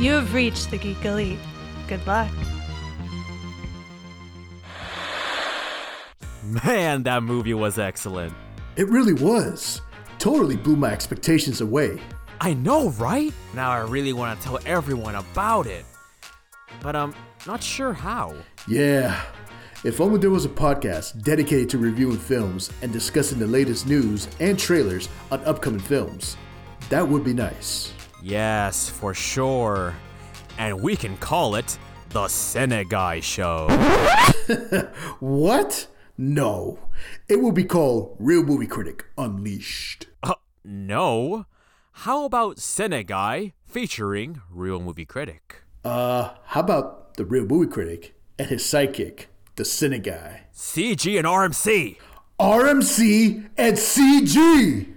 You have reached the Geek Elite. Good luck. Man, that movie was excellent. It really was. Totally blew my expectations away. I know, right? Now I really want to tell everyone about it. But I'm not sure how. Yeah. If only there was a podcast dedicated to reviewing films and discussing the latest news and trailers on upcoming films. That would be nice. Yes, for sure. And we can call it the Cineguy Show. What? No. It will be called Real Movie Critic Unleashed. Uh, no. How about Cineguy featuring Real Movie Critic? Uh, how about the Real Movie Critic and his sidekick, the Guy? CG and RMC. RMC and CG!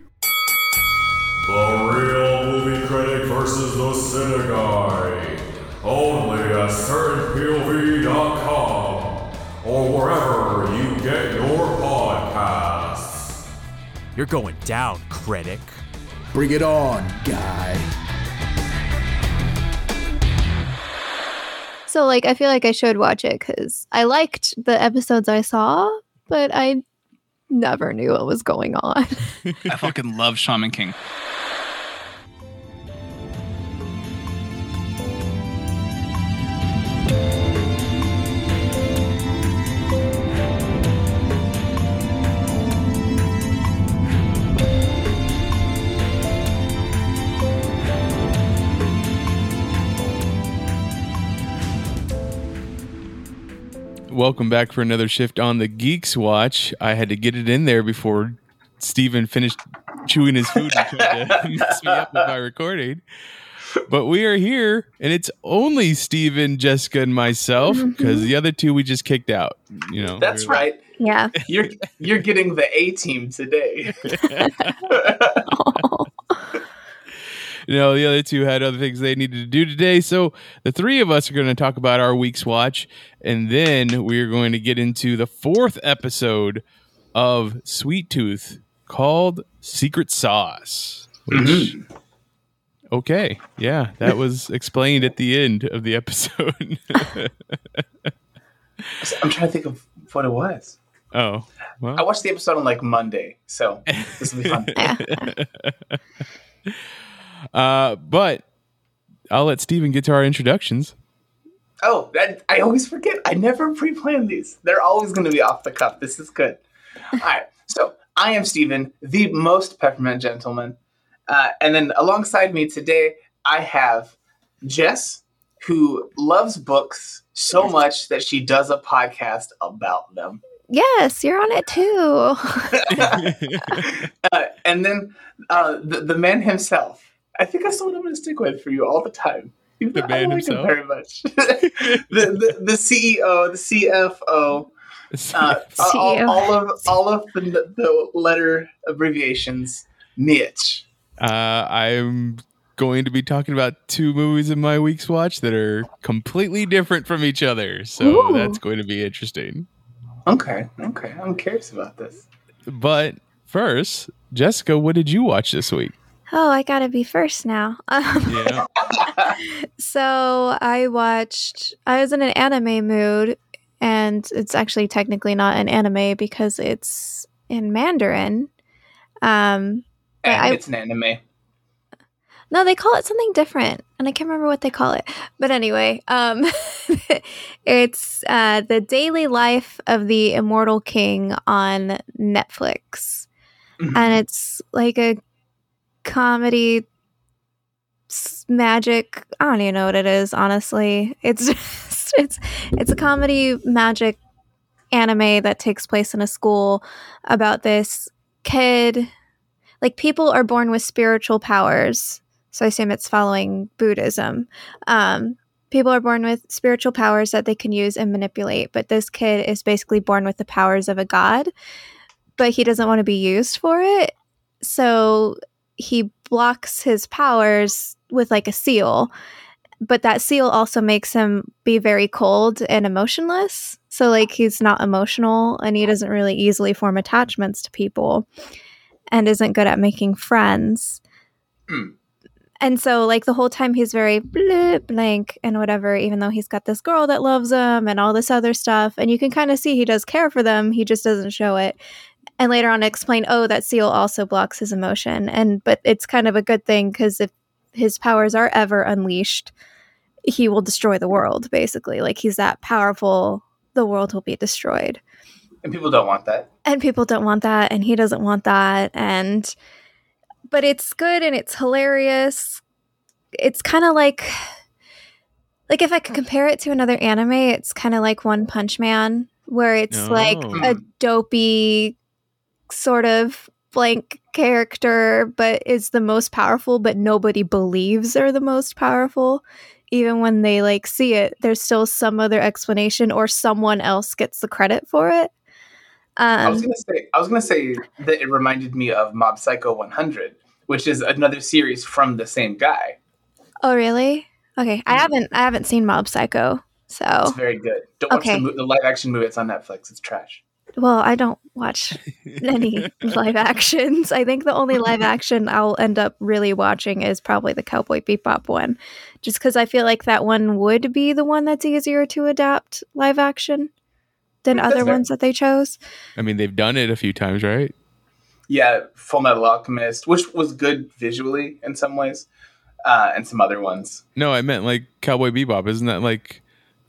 The Real Movie Critic versus the Cine Guy. Only at CertainPOV.com or wherever you get your podcasts. You're going down, critic. Bring it on, guy. So, like, I feel like I should watch it because I liked the episodes I saw, but I never knew what was going on. I fucking love Shaman King. Welcome back for another shift on the Geeks Watch. I had to get it in there before Steven finished chewing his food and tried to mess me up with my recording. But we are here, and it's only Steven, Jessica, and myself mm-hmm. because the other two we just kicked out. You know, That's we're- right. yeah. You're you're getting the A team today. you know, the other two had other things they needed to do today. So the three of us are going to talk about our week's watch, and then we're going to get into the fourth episode of Sweet Tooth called Secret Sauce. Which, mm-hmm. okay, yeah, that was explained at the end of the episode. I'm trying to think of what it was. oh, I watched the episode on like Monday, so this will be fun. uh, but I'll let Steven get to our introductions. Oh, that, I always forget. I never pre-plan these. They're always going to be off the cuff. This is good. All right. So I am Steven, the most peppermint gentleman. Uh, and then alongside me today, I have Jess, who loves books so much that she does a podcast about them. Yes, you're on it too. uh, and then uh, the, the man himself. I think that's the one I'm going to stick with for you all the time. Even The though man I like him himself? very much. the, the the CEO, the CFO, uh, all, all of all of the, the letter abbreviations. Mitch. Uh, I'm going to be talking about two movies in my week's watch that are completely different from each other. So Ooh. that's going to be interesting. Okay, okay. I'm curious about this. But first, Jessica, what did you watch this week? Oh, I gotta be first now. Yeah. So I watched. I was in an anime mood, and it's actually technically not an anime because it's in Mandarin. Um, And I- it's an anime. no, they call it something different, and I can't remember what they call it. But anyway, um, it's uh, the daily life of the immortal king on Netflix, Mhm. and it's like a comedy magic. I don't even know what it is honestly. It's just it's it's a comedy magic anime that takes place in a school about this kid. Like people are born with spiritual powers so i assume it's following buddhism. Um people are born with spiritual powers that they can use and manipulate but this kid is basically born with the powers of a god but he doesn't want to be used for it. So he blocks his powers with like a seal but that seal also makes him be very cold and emotionless. So like he's not emotional and he doesn't really easily form attachments to people and isn't good at making friends. Hmm. and so like the whole time he's very blank and whatever even though he's got this girl that loves him and all this other stuff and you can kind of see he does care for them he just doesn't show it and later on explain oh that seal also blocks his emotion and but it's kind of a good thing because if his powers are ever unleashed he will destroy the world basically like he's that powerful the world will be destroyed And people don't want that. and people don't want that and he doesn't want that and but it's good and it's hilarious it's kind of like like if i could compare it to another anime it's kind of like one punch man where it's like Oh. a dopey sort of blank character but is the most powerful but nobody believes they're the most powerful even when they like see it there's still some other explanation or someone else gets the credit for it I was um, gonna say I was gonna say that it reminded me of Mob Psycho 100, which is another series from the same guy. Oh, really? Okay, I haven't I haven't seen Mob Psycho, so It's very good. Don't watch Okay. the, mo- the live action movie. It's on Netflix. It's trash. Well, I don't watch any live actions. I think the only live action I'll end up really watching is probably the Cowboy Bebop one, just because I feel like that one would be the one that's easier to adapt live action than That's other fair. ones that they chose. I mean, they've done it a few times, right? Yeah, Full Metal Alchemist, which was good visually in some ways, uh, and some other ones. No, I meant like Cowboy Bebop. Isn't that like?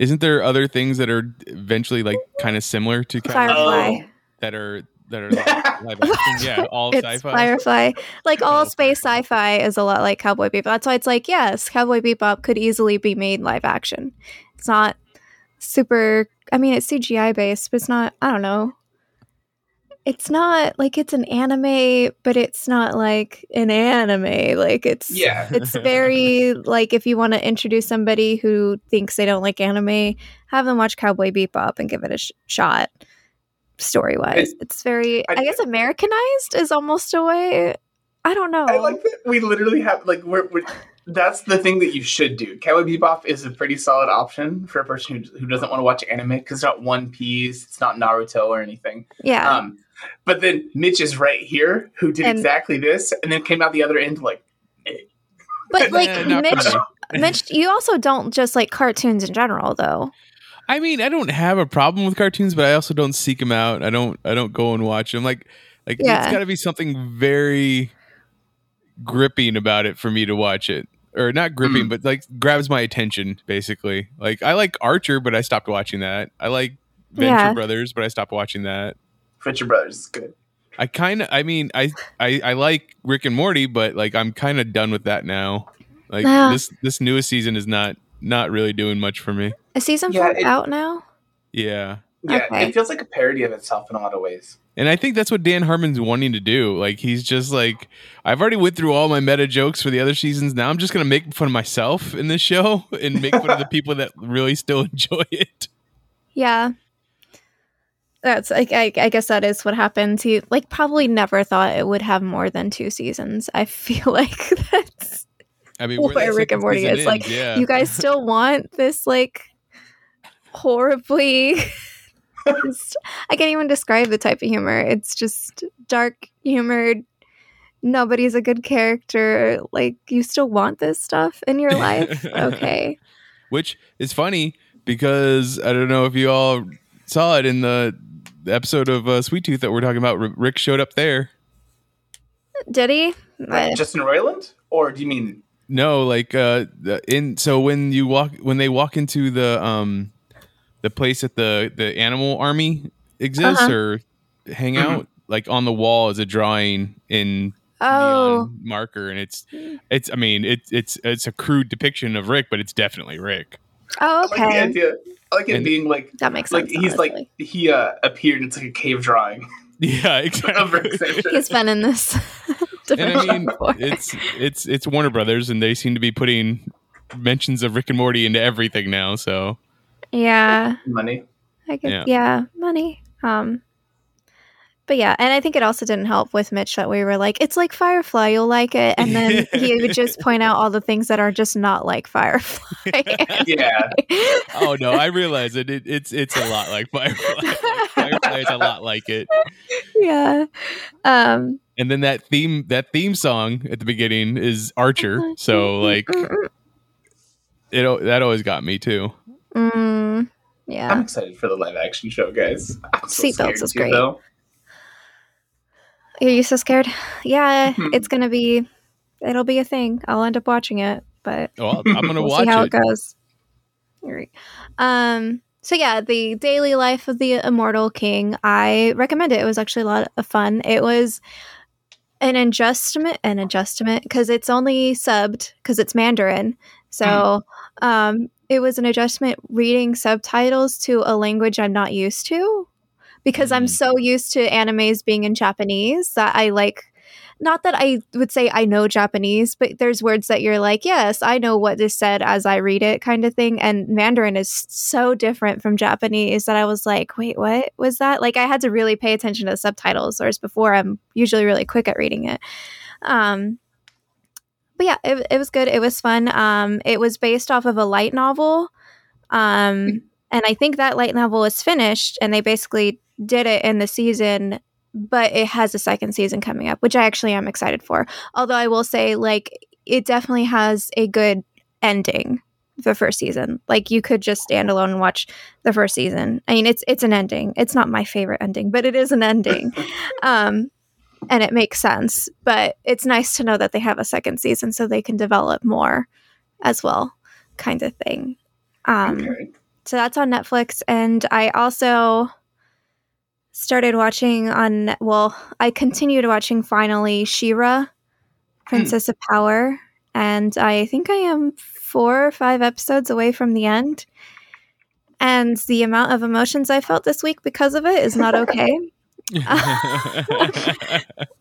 Isn't there other things that are eventually like kind of similar to Cowboy Firefly. Oh. that are that are like live action? Yeah, all it's sci-fi. Firefly. Like all Oh, space sci-fi is a lot like Cowboy Bebop. That's why it's like, yes, Cowboy Bebop could easily be made live action. It's not super. I mean, it's CGI based, but it's not. I don't know. It's not like it's an anime, but it's not like an anime. Like it's Yeah. it's very like if you want to introduce somebody who thinks they don't like anime, have them watch Cowboy Bebop and give it a sh- shot. Story wise, It- it's very, I, I- guess, Americanized is almost a way. I don't know. I like that we literally have like we're, we're that's the thing that you should do. Cowboy Bebop is a pretty solid option for a person who, who doesn't want to watch anime because it's not One Piece, it's not Naruto or anything. yeah, Um, but then Mitch is right here who did And- exactly this and then came out the other end like but like Eh, Mitch, for. Mitch, you also don't just like cartoons in general, though. I mean, I don't have a problem with cartoons, but I also don't seek them out. I don't. I don't go and watch them. Like, like Yeah. it's got to be something very gripping about it for me to watch it, or not gripping, Mm. but like grabs my attention. Basically, like I like Archer, but I stopped watching that. I like Venture Yeah. Brothers, but I stopped watching that. Venture Brothers is good. I kind of. I mean, I, I I like Rick and Morty, but like I'm kind of done with that now. Like Yeah. this this newest season is not not really doing much for me. Is season Yeah, four it- out now? Yeah. Yeah, Okay. it feels like a parody of itself in a lot of ways. And I think that's what Dan Harmon's wanting to do. Like he's just like I've already went through all my meta jokes for the other seasons. Now I'm just gonna make fun of myself in this show and make fun of the people that really still enjoy it. Yeah. That's like I, I guess that is what happened. He like probably never thought it would have more than two seasons. I feel like that's I mean, Where the Rick and Morty season is, like, yeah. you guys still want this like horribly just, I can't even describe the type of humor. It's just dark humor. Nobody's a good character. Like you still want this stuff in your life? Okay. which is funny because I don't know if you all saw it in the the episode of uh, Sweet Tooth that we're talking about. R- Rick showed up there. Did he? Like Justin Roiland? Or do you mean No, like uh in so when you walk when they walk into the um the place that the the animal army exists Uh-huh. or hang out, like on the wall is a drawing in oh, neon marker and it's it's I mean it's it's it's a crude depiction of Rick, but it's definitely Rick. oh, I like the okay. idea. I like it And- being like That makes like sense. he's like he uh appeared and it's like a cave drawing Yeah, exactly he's been in this. and I mean before. it's it's it's Warner Brothers and they seem to be putting mentions of Rick and Morty into everything now, so yeah. money. I guess, Yeah. yeah. money. Um, But yeah, and I think it also didn't help with Mitch that we were like, it's like Firefly, you'll like it. And then he would just point out all the things that are just not like Firefly. Yeah. oh no, I realize it. it it's it's a lot like Firefly. Firefly is a lot like it. yeah. Um, And then that theme that theme song at the beginning is Archer. So like it al- that always got me too. Mm, yeah. I'm excited for the live action show, guys. So Seatbelts scared is great. though. Are you so scared? Yeah, Mhm. it's going to be, it'll be a thing. I'll end up watching it, but Well, I'm gonna we'll watch see how it, it. goes. All right. Um. So yeah, the daily life of the immortal king. I recommend it. It was actually a lot of fun. It was an adjustment, an adjustment because it's only subbed because it's Mandarin. So, um, it was an adjustment reading subtitles to a language I'm not used to because I'm Mm. so used to animes being in Japanese that I like not that I would say I know Japanese, but there's words that you're like, yes, I know what is said as I read it, kind of thing. And Mandarin is so different from Japanese that I was like, wait, what was that? Like, I had to really pay attention to the subtitles, whereas before I'm usually really quick at reading it. Um, but yeah, it, it was good. It was fun. Um, it was based off of a light novel. Um, and I think that light novel is finished, and they basically did it in the season but it has a second season coming up, which I actually am excited for. Although I will say, like, it definitely has a good ending. The first season, like, you could just stand alone and watch the first season. I mean, it's it's an ending. It's not my favorite ending, but it is an ending, um, and it makes sense. But it's nice to know that they have a second season so they can develop more, as well, kind of thing. Um, Okay. so that's on Netflix. And I also started watching on, well, I continued watching finally She-Ra, Princess of Power. And I think I am four or five episodes away from the end. And the amount of emotions I felt this week because of it is not okay.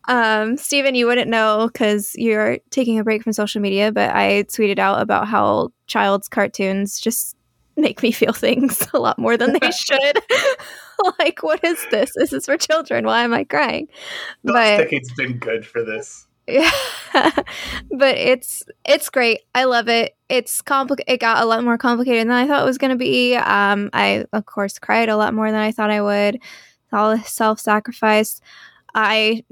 um, Steven, you wouldn't know because you're taking a break from social media, but I tweeted out about how child's cartoons just make me feel things a lot more than they should. like, what is this? This is for children. Why am I crying? But decade's been good for this. yeah, but it's it's great. I love it. It's complicated. It got a lot more complicated than I thought it was going to be. Um, I of course cried a lot more than I thought I would. All self sacrifice. I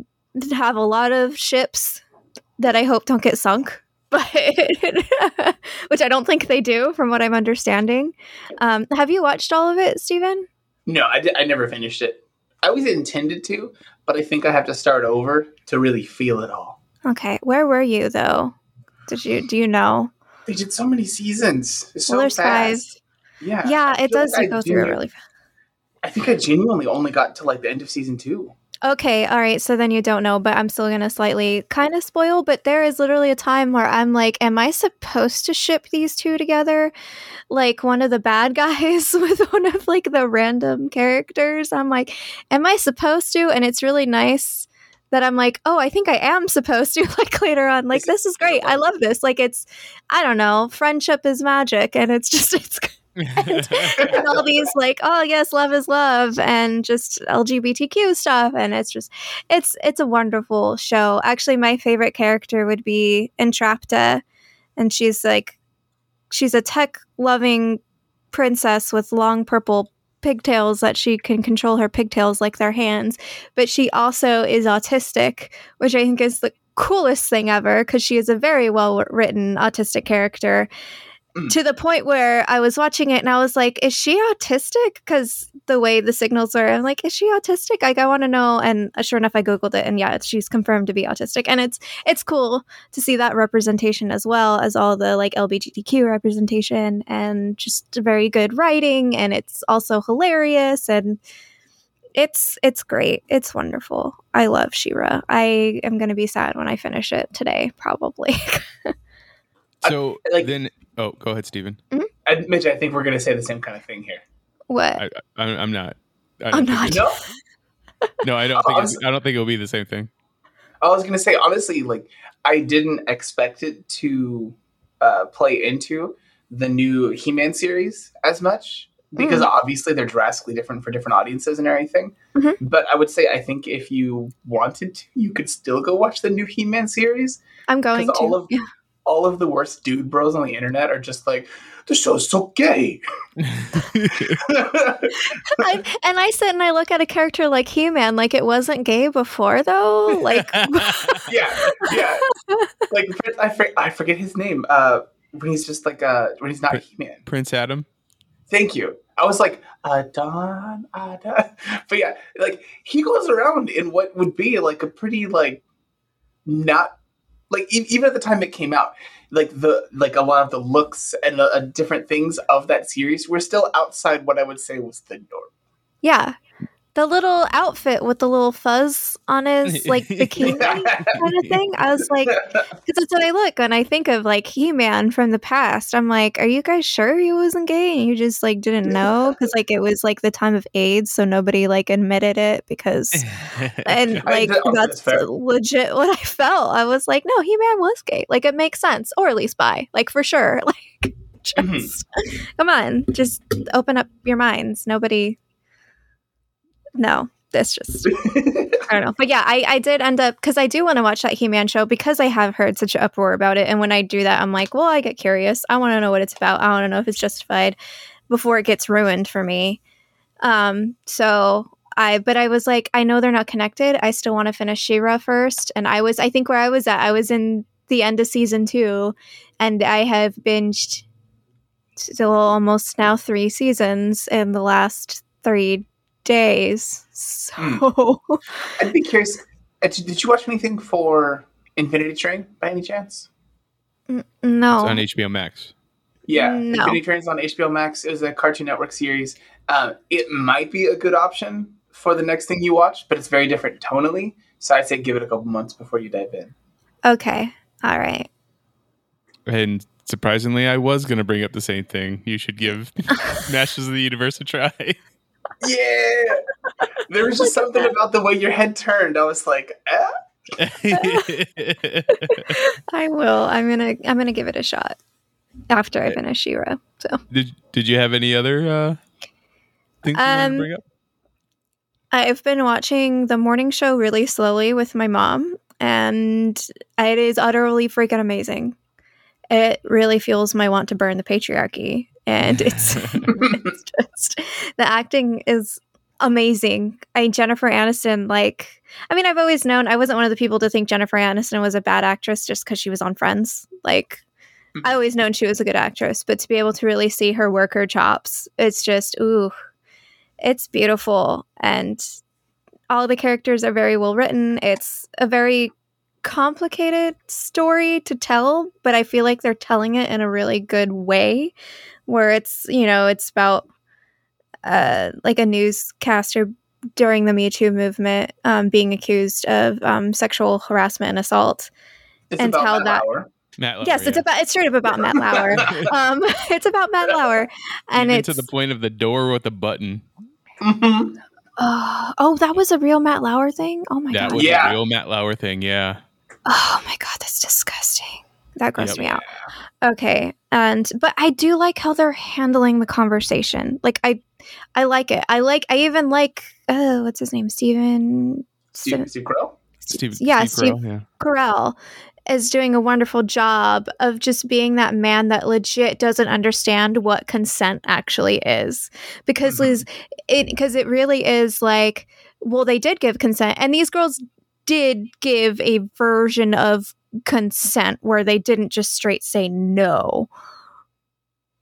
have a lot of ships that I hope don't get sunk, but which I don't think they do, from what I'm understanding. Um, have you watched all of it, Stephen? No, I, never finished it. I always intended to, but I think I have to start over to really feel it all. Okay, where were you though? Did you do you know? They did so many seasons. It's so Well, there's five. Yeah. Yeah, it does like go through really fast. I think I genuinely only got to like the end of season two. Okay, all right. So then you don't know, but I'm still going to slightly kind of spoil. But there is literally a time where I'm like, am I supposed to ship these two together? Like one of the bad guys with one of like the random characters. I'm like, am I supposed to? And it's really nice that I'm like, oh, I think I am supposed to. Like later on, like, Is this is great. I love this. Like, it's, I don't know, friendship is magic. And it's just, it's and all these like oh yes love is love and just lgbtq stuff and it's just it's it's a wonderful show actually my favorite character would be entrapta and she's like she's a tech loving princess with long purple pigtails that she can control her pigtails like their hands but she also is autistic which i think is the coolest thing ever because she is a very well written autistic character. To the point where I was watching it and I was like, is she autistic? Because the way the signals are, I'm like, is she autistic? Like, I want to know. And uh, sure enough, I googled it, and yeah, she's confirmed to be autistic. And it's it's cool to see that representation as well as all the like LGBTQ representation and just very good writing, and it's also hilarious and it's it's great. It's wonderful. I love She-Ra. I am going to be sad when I finish it today, probably. so like- then, oh, go ahead, Stephen. I, Mitch, I think we're gonna say the same kind of thing here. what? I, I, I'm not. I I'm don't. No, No, I don't think. I It's, I don't think it'll be the same thing. I was gonna say honestly, like I didn't expect it to uh, play into the new He-Man series as much because obviously they're drastically different for different audiences and everything. Mhm. But I would say I think if you wanted to, you could still go watch the new He-Man series. I'm going to. all of Yeah. All of the worst dude bros on the internet are just like, the show's so so gay. I, and I sit and I look at a character like He Man, like it wasn't gay before, though. Like, yeah, yeah. Like I, for, I forget his name. Uh, when he's just like uh, when he's not He-Man. Prince Adam. Thank you. I was like, Adon, Adon. But yeah, like he goes around in what would be like a pretty like not like e- even at the time it came out, like the like a lot of the looks and uh, different things of that series were still outside what I would say was the norm. yeah, the little outfit with the little fuzz on his like bikini kind of thing. I was like, because that's what I look when I think of like He Man from the past. I'm like, are you guys sure he wasn't gay? And you just like didn't know because like it was like the time of AIDS, so nobody like admitted it because and like that- that's that's legit what I felt. I was like, no, He Man was gay. Like it makes sense, or at least bi, like for sure. Like Mhm. come on, just open up your minds. Nobody, no, that's just I don't know. But yeah, I, I did end up because I do want to watch that He Man show because I have heard such an uproar about it. And when I do that, I'm like, well, I get curious. I want to know what it's about. I want to know if it's justified before it gets ruined for me. Um, so I, but I was like, I know they're not connected. I still want to finish She-Ra first. And I was, I think where I was at, I was in the end of season two, and I have binged still almost now three seasons in the last three days. So. I'd be curious. uh, Did did you watch anything for Infinity Train by any chance? No. It's on HBO Max. Yeah, No. Infinity Train's on HBO Max. It was a Cartoon Network series. Um, it might be a good option for the next thing you watch, but it's very different tonally. So I'd say give it a couple months before you dive in. Okay. All right. And surprisingly, I was going to bring up the same thing. You should give Masters of the Universe a try. Yeah, there was just something about the way your head turned. I was like, eh? I will. I'm gonna. I'm gonna give it a shot after I finish She-Ra. So did Did you have any other uh, things you wanted Um, to bring up? I've been watching the morning show really slowly with my mom, and it is utterly freaking amazing. It really fuels my want to burn the patriarchy, and it's, it's just the acting is amazing. I Jennifer Aniston, like, I mean, I've always known I wasn't one of the people to think Jennifer Aniston was a bad actress just because she was on Friends. Like, mm. I always known she was a good actress, but to be able to really see her work her chops, it's just ooh, it's beautiful, and all the characters are very well written. It's a very complicated story to tell, but I feel like they're telling it in a really good way, where it's you know it's about uh, like a newscaster during the Me Too movement um, being accused of um, sexual harassment and assault. It's And about how Matt that- Lauer. Matt Lauer, yes, it's yeah. about it's straight up about Matt Lauer. um, it's about Matt Lauer, and Even it's to the point of the door with the button. Mhm. oh, oh, that was a real Matt Lauer thing. Oh my that god. was Yeah. a real Matt Lauer thing. Yeah. Oh my god, that's disgusting. That grossed Yep. me out. Okay, and but I do like how they're handling the conversation. Like I, I like it. I like. I even like. Uh, what's his name? Steven. Steve, Steve Carell? Steve, yeah, Steve Steve Carell, yeah. Carell is doing a wonderful job of just being that man that legit doesn't understand what consent actually is because Mhm. Liz it because it really is like well they did give consent and these girls did give a version of consent where they didn't just straight say no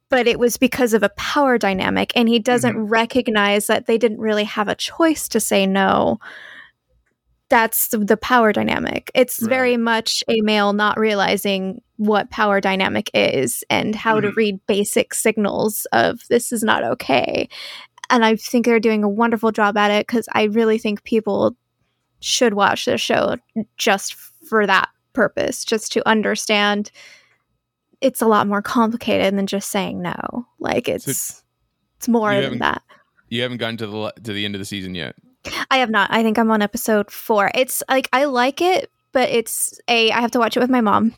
but it was because of a power dynamic and he doesn't recognize that they didn't really have a choice to say no that's the- power dynamic. It's Right. very much a male not realizing what power dynamic is and how to Mhm. read basic signals of this is not okay. And I think they're doing a wonderful job at it because I really think people should watch this show just for that purpose, just to understand it's a lot more complicated than just saying no. Like it's it's more than that. You haven't gotten to the to the end of the season yet. I have not. I think I'm on episode four. It's like I like it, but it's a I have to watch it with my mom,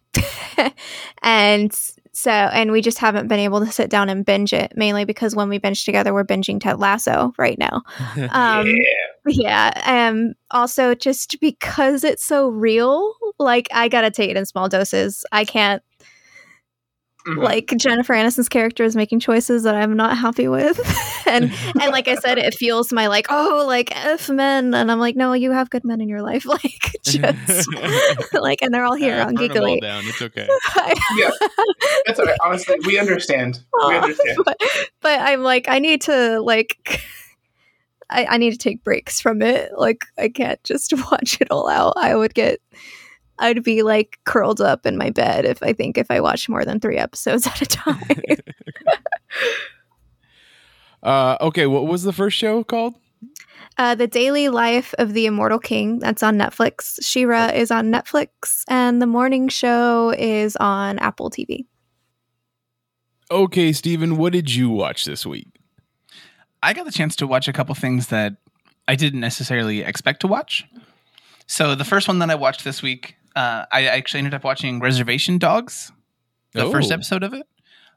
and So, and we just haven't been able to sit down and binge it, mainly because when we binge together, we're binging Ted Lasso right now. Um, yeah. yeah. Um, also, just because it's so real, like I gotta take it in small doses. I can't Mhm. like Jennifer Aniston's character is making choices that I'm not happy with, and and like I said, it feels my like oh like f men, and I'm like no, you have good men in your life, like just like, and they're all here Uh, on burn 'em Geekly. down. It's okay. yeah, that's all right. Honestly, we understand. We understand. but, but I'm like, I need to like, I, I need to take breaks from it. Like, I can't just watch it all out. I would get, I'd be like curled up in my bed if I think if I watch more than three episodes at a time. Uh, okay, what was the first show called? uh, the Daily Life of the Immortal King. That's on Netflix. She-Ra is on Netflix, and the morning show is on Apple TV. Okay, Steven, what did you watch this week? I got the chance to watch a couple things that I didn't necessarily expect to watch. So the first one that I watched this week, uh, I actually ended up watching Reservation Dogs, the first Oh. episode of it.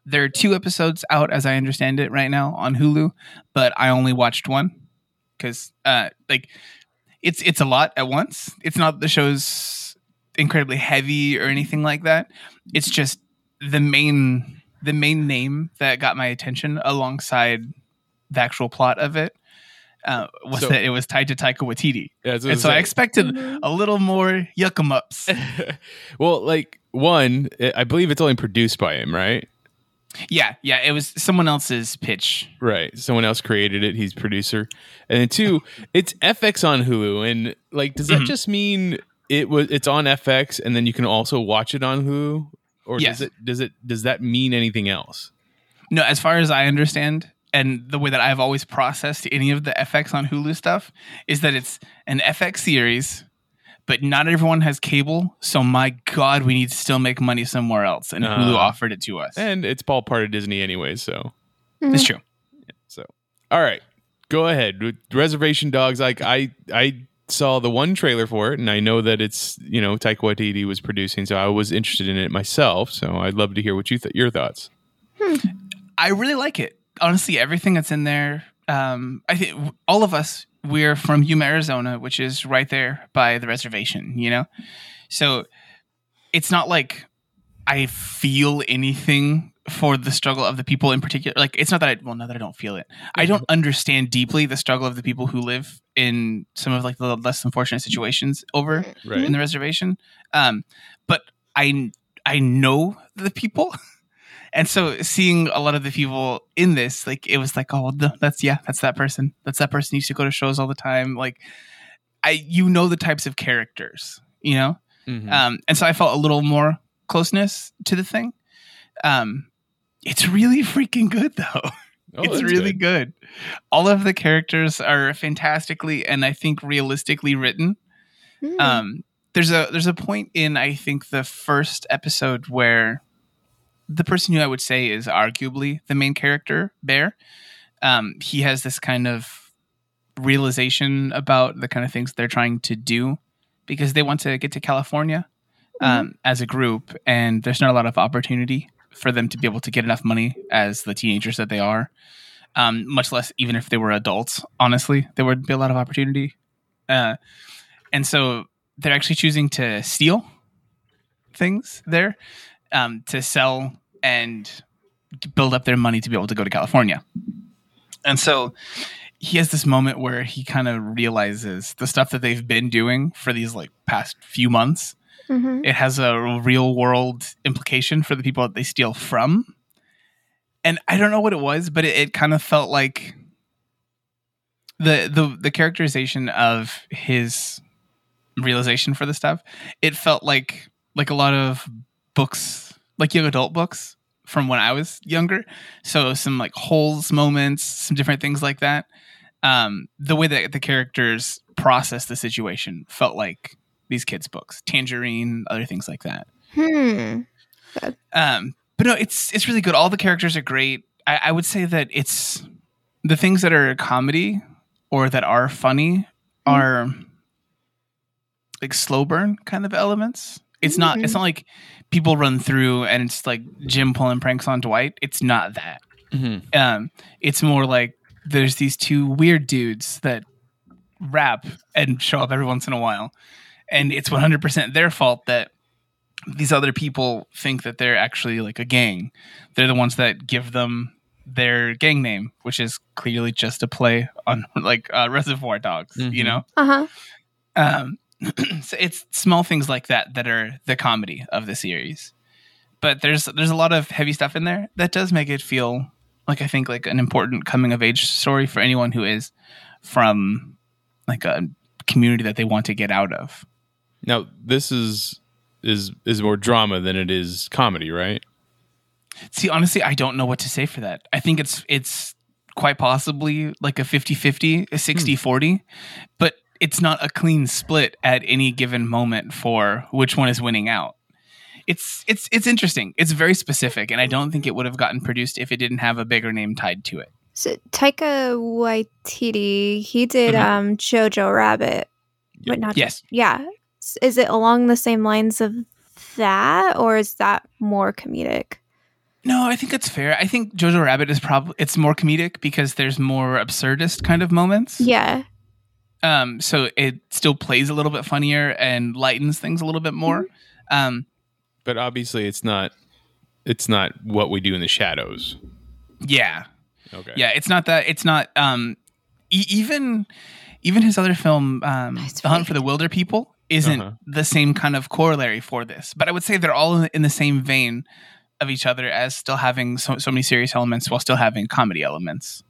There are two episodes out, as I understand it, right now on Hulu, but I only watched one because, uh, like, it's it's a lot at once. It's not the show's incredibly heavy or anything like that. It's just the main the main name that got my attention alongside the actual plot of it uh, was So- that it was tied to Taika Waititi, Yeah, that's and so I expected a little more yuck 'em ups. well, like one, I I believe it's only produced by him, right? yeah, yeah, it was someone else's pitch. Right. Someone else created it. He's producer. And then two, it's FX on Hulu. And like, does that Mhm. just mean it was it's on FX and then you can also watch it on Hulu? Or Yes. does it does it does that mean anything else? No, as far as I understand, and the way that I've always processed any of the FX on Hulu stuff is that it's an FX series, but not everyone has cable. So my God, we need to still make money somewhere else, and Hulu Uh, offered it to us. And it's all part of Disney anyway, so it's true. so all right. Go ahead. With Reservation Dogs, like I I saw the one trailer for it and I know that it's, you know, Taika Waititi was producing, so I was interested in it myself. So I'd love to hear what you th- your thoughts. I really like it. Honestly, everything that's in there. Um, I think all of us we're from Yuma, Arizona, which is right there by the reservation. You know, so it's not like I feel anything for the struggle of the people in particular. Like it's not that I well, not that I don't feel it. I don't understand deeply the struggle of the people who live in some of like the less unfortunate situations over Right. in the reservation. Um, but I I know the people, and so seeing a lot of the people in this, like it was like, oh, well, that's yeah, that's that person. That's that person used to go to shows all the time. Like I, you know, the types of characters, you know, Mhm. um, and so I felt a little more closeness to the thing. Um, it's really freaking good though. Oh, it's really good. good. All of the characters are fantastically and I think realistically written. Hmm. Um, there's a there's a point in I think the first episode where the person who I would say is arguably the main character, Bear, um, he has this kind of realization about the kind of things they're trying to do because they want to get to California um, as a group, and there's not a lot of opportunity for them to be able to get enough money as the teenagers that they are. Um, much less even if they were adults. Honestly, there would be a lot of opportunity, uh, and so they're actually choosing to steal things there um, to sell and build up their money to be able to go to California. And so he has this moment where he kind of realizes the stuff that they've been doing for these like past few months Mhm. it has a real world implication for the people that they steal from. And I don't know what it was, but it, it kind of felt like the the the characterization of his realization for the stuff. It felt like like a lot of books, like young adult books from when I was younger. So some like holes moments, some different things like that. Um, the way that the characters process the situation felt like these kids' books, Tangerine, other things like that. Hmm. Um, but no, it's it's really good. All the characters are great. I, I would say that it's the things that are comedy or that are funny are like slow burn kind of elements. It's not. It's not like people run through and it's like Jim pulling pranks on Dwight. It's not that. Mhm. Um, it's more like there's these two weird dudes that rap and show up every once in a while, and it's 100% their fault that these other people think that they're actually like a gang. They're the ones that give them their gang name, which is clearly just a play on like uh, Reservoir Dogs. You Mhm. know, Uh huh. um, so it's small things like that that are the comedy of the series. But there's there's a lot of heavy stuff in there that does make it feel like I think like an important coming of age story for anyone who is from like a community that they want to get out of. Now this is is is more drama than it is comedy, right? See, honestly, I don't know what to say for that. I think it's it's quite possibly like a 50-50, a hmm. 60-40, but it's not a clean split at any given moment for which one is winning out. It's it's it's interesting. It's very specific, and I don't think it would have gotten produced if it didn't have a bigger name tied to it. So Taika Waititi, he did Mhm. um Jojo Rabbit, but not Yes. yeah. Is it along the same lines of that, or is that more comedic? No, I think that's fair. I think Jojo Rabbit is probably it's more comedic because there's more absurdist kind of moments. Yeah. Um, so it still plays a little bit funnier and lightens things a little bit more. Um, But obviously, it's not. It's not what we do in the shadows. yeah, Okay. yeah. It's not that. It's not. Um, e- even even his other film, um, Nice The Hunt for the Wilder People, isn't Uh-huh. the same kind of corollary for this. But I would say they're all in the same vein of each other as still having so, so many serious elements while still having comedy elements.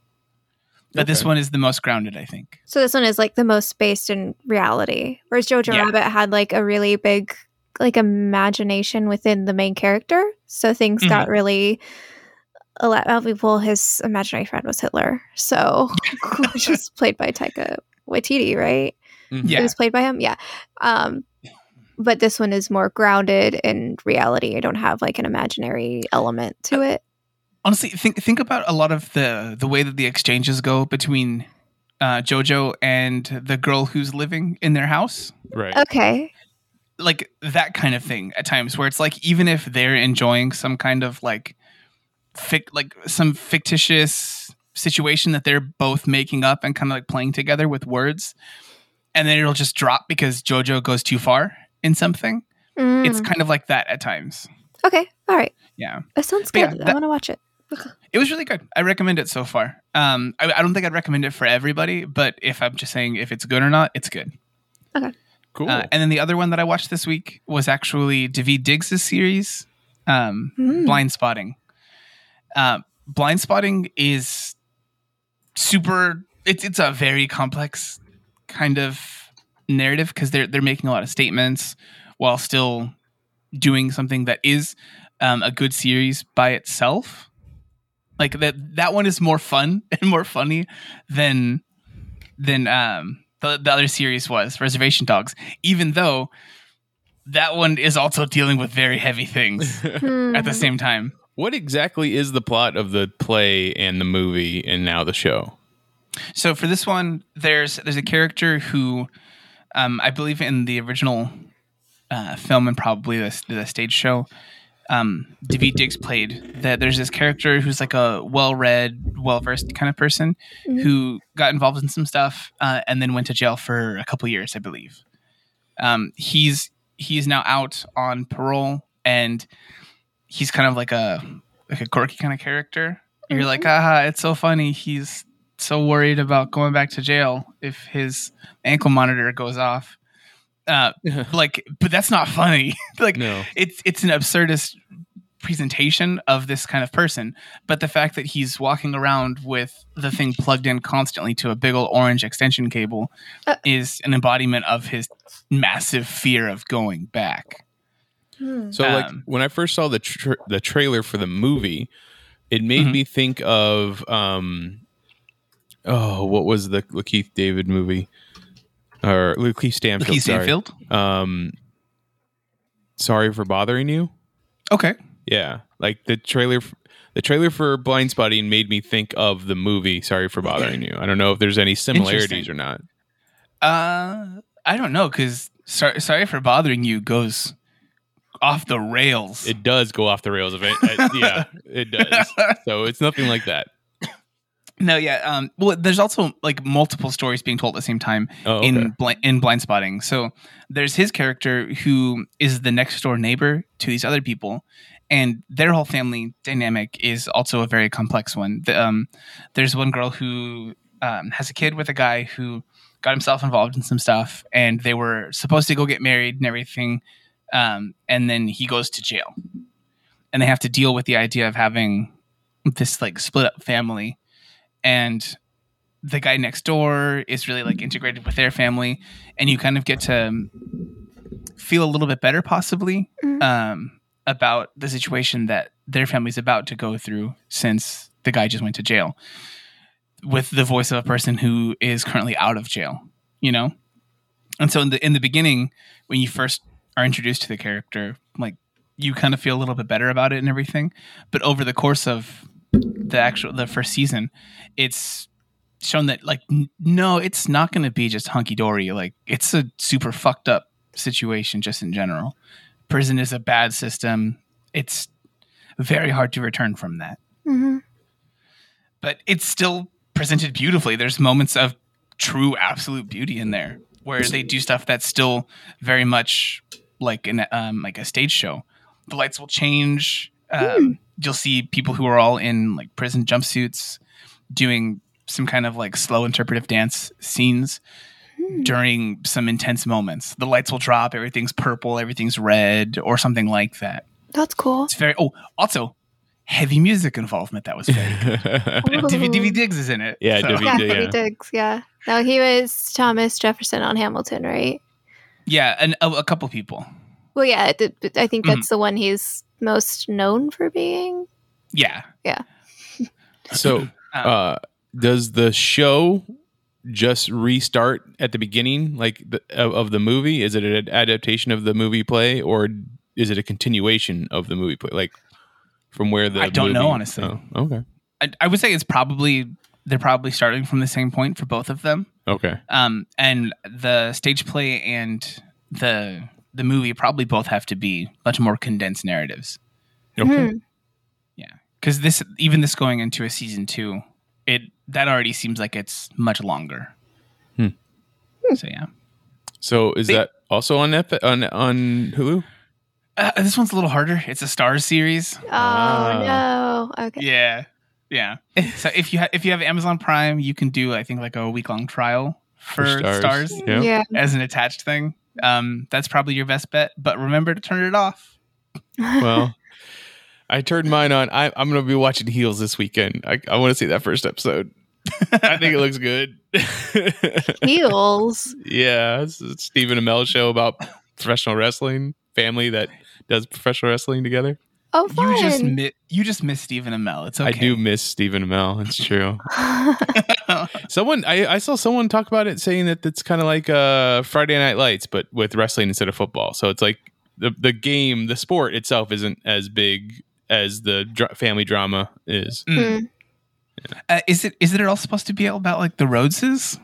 But this one is the most grounded, I think. So this one is like the most based in reality, whereas Jojo Yeah. Rabbit had like a really big like imagination within the main character. So things Mm-hmm. got really. A lot of people, his imaginary friend was Hitler, so which was played by Taika Waititi, right? Mhm. It was played by him, yeah. Um, but this one is more grounded in reality. I don't have like an imaginary element to it. Honestly think think about a lot of the the way that the exchanges go between uh, Jojo and the girl who's living in their house. Right. Okay, Like that kind of thing at times where it's like even if they're enjoying some kind of like fic- like some fictitious situation that they're both making up and kind of like playing together with words and then it'll just drop because Jojo goes too far in something. It's Mm, kind of like that at times. okay, all right. Yeah. That sounds But yeah, good. I want to watch it. It was really good. I recommend it so far. Um, I, I don't think I'd recommend it for everybody, but if I'm just saying if it's good or not, it's good. Okay. Cool. Uh, and then the other one that I watched this week was actually David Diggs' series, um, Mm. Blind Spotting. Uh, Blind Spotting is super. It's it's a very complex kind of narrative because they're they're making a lot of statements while still doing something that is um, a good series by itself. Like that that one is more fun and more funny than than um the, the other series was Reservation Dogs. Even though that one is also dealing with very heavy things at the same time. what exactly is the plot of the play and the movie and now the show? So for this one, there's there's a character who, um, I believe in the original uh, film and probably the, the stage show, um, David Diggs played. That there's this character who's like a well-read, well-versed kind of person Mhm. who got involved in some stuff uh, and then went to jail for a couple years, I believe. Um, he's he's now out on parole and he's kind of like a like a quirky kind of character. You're like, ah, it's so funny. He's so worried about going back to jail if his ankle monitor goes off. Uh, like, but that's not funny. like, No. it's it's an absurdist presentation of this kind of person. But the fact that he's walking around with the thing plugged in constantly to a big old orange extension cable Uh. is an embodiment of his massive fear of going back. Hmm. So like Um, when I first saw the tr- the trailer for the movie, it made Mhm. me think of um oh, what was the Keith David movie? Or Lakeith Stanfield. Keith sorry. Stanfield. Um Sorry for bothering you. Okay. Yeah, like the trailer the trailer for Blind Spotting made me think of the movie Sorry for bothering you. I don't know if there's any similarities or not. Uh, I don't know because sorry, sorry for bothering you goes off the rails. It does go off the rails. Of it, uh, yeah, it does. So it's nothing like that. No, yeah. Um, well, there's also like multiple stories being told at the same time Oh, okay. in bl- in blind spotting. So there's his character who is the next door neighbor to these other people, and their whole family dynamic is also a very complex one. The, um, there's one girl who um, has a kid with a guy who got himself involved in some stuff, and they were supposed to go get married and everything, um, and then he goes to jail, and they have to deal with the idea of having this like split up family, and the guy next door is really like integrated with their family and you kind of get to feel a little bit better possibly Mhm. um, about the situation that their family's about to go through since the guy just went to jail with the voice of a person who is currently out of jail you know and so in the in the beginning when you first are introduced to the character like you kind of feel a little bit better about it and everything but over the course of the actual the first season it's shown that like n- no it's not going to be just hunky-dory like it's a super fucked up situation just in general. Prison is a bad system. It's very hard to return from that. Hmm but it's still presented beautifully. There's moments of true absolute beauty in there where they do stuff that's still very much like an um, like a stage show. The lights will change um, you'll see people who are all in like prison jumpsuits doing some kind of like slow interpretive dance scenes during some intense moments the lights will drop everything's purple everything's red or something like that That's cool. it's very oh also heavy music involvement that was very good Divi, Divi Diggs is in it. Yeah, so- Divi- Yeah, yeah. Diggs. Yeah. No, he was Thomas Jefferson on Hamilton, right? Yeah, and a, a couple people. Well, yeah. th- th- I think Mm-hmm. that's the one he's most known for being. Yeah. Yeah. So, Um, uh, does the show just restart at the beginning, like the, of, of the movie? Is it an adaptation of the movie play, or is it a continuation of the movie play? Like from where the I don't know, honestly. Oh, okay, I, I would say it's probably they're probably starting from the same point for both of them. okay. Um, and the stage play and the the movie probably both have to be much more condensed narratives. Okay. Hmm. Because this even this going into a season two, it that already seems like it's much longer. Hmm. So yeah, So is They- that also on Netflix, on on Hulu? uh, this one's a little harder. It's a Starz series. Oh Ah. no. Okay. Yeah, yeah. so if you ha- if you have Amazon Prime, you can do I think like a week long trial for, Starz. Yeah. Yeah. as an attached thing. Um, that's probably your best bet. But remember to turn it off. Well, I turned mine on. I, I'm going to be watching Heels this weekend. I, I want to see that first episode. I think it looks good. Heels. yeah, it's a Stephen Amell show about professional wrestling family that does professional wrestling together. Oh, fun. You just mi- you just miss Stephen Amell. It's okay. I do miss Stephen Amell. It's true. Someone I, I saw someone talk about it saying that it's kind of like uh, Friday Night Lights, but with wrestling instead of football. So it's like the the game, the sport itself isn't as big as the dra- family drama is. Mm. Hmm. Uh, is it is it all supposed to be about like the Rhodeses?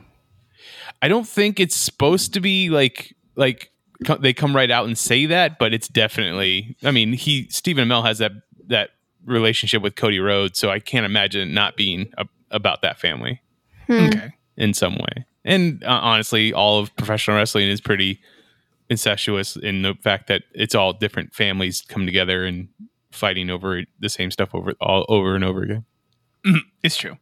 I don't think it's supposed to be like like co- they come right out and say that, but it's definitely. I mean, he Stephen Amell has that that relationship with Cody Rhodes, so I can't imagine it not being a, about that family Hmm. Okay. in some way. And uh, honestly, all of professional wrestling is pretty incestuous in the fact that it's all different families come together and fighting over the same stuff over all over and over again. It's true.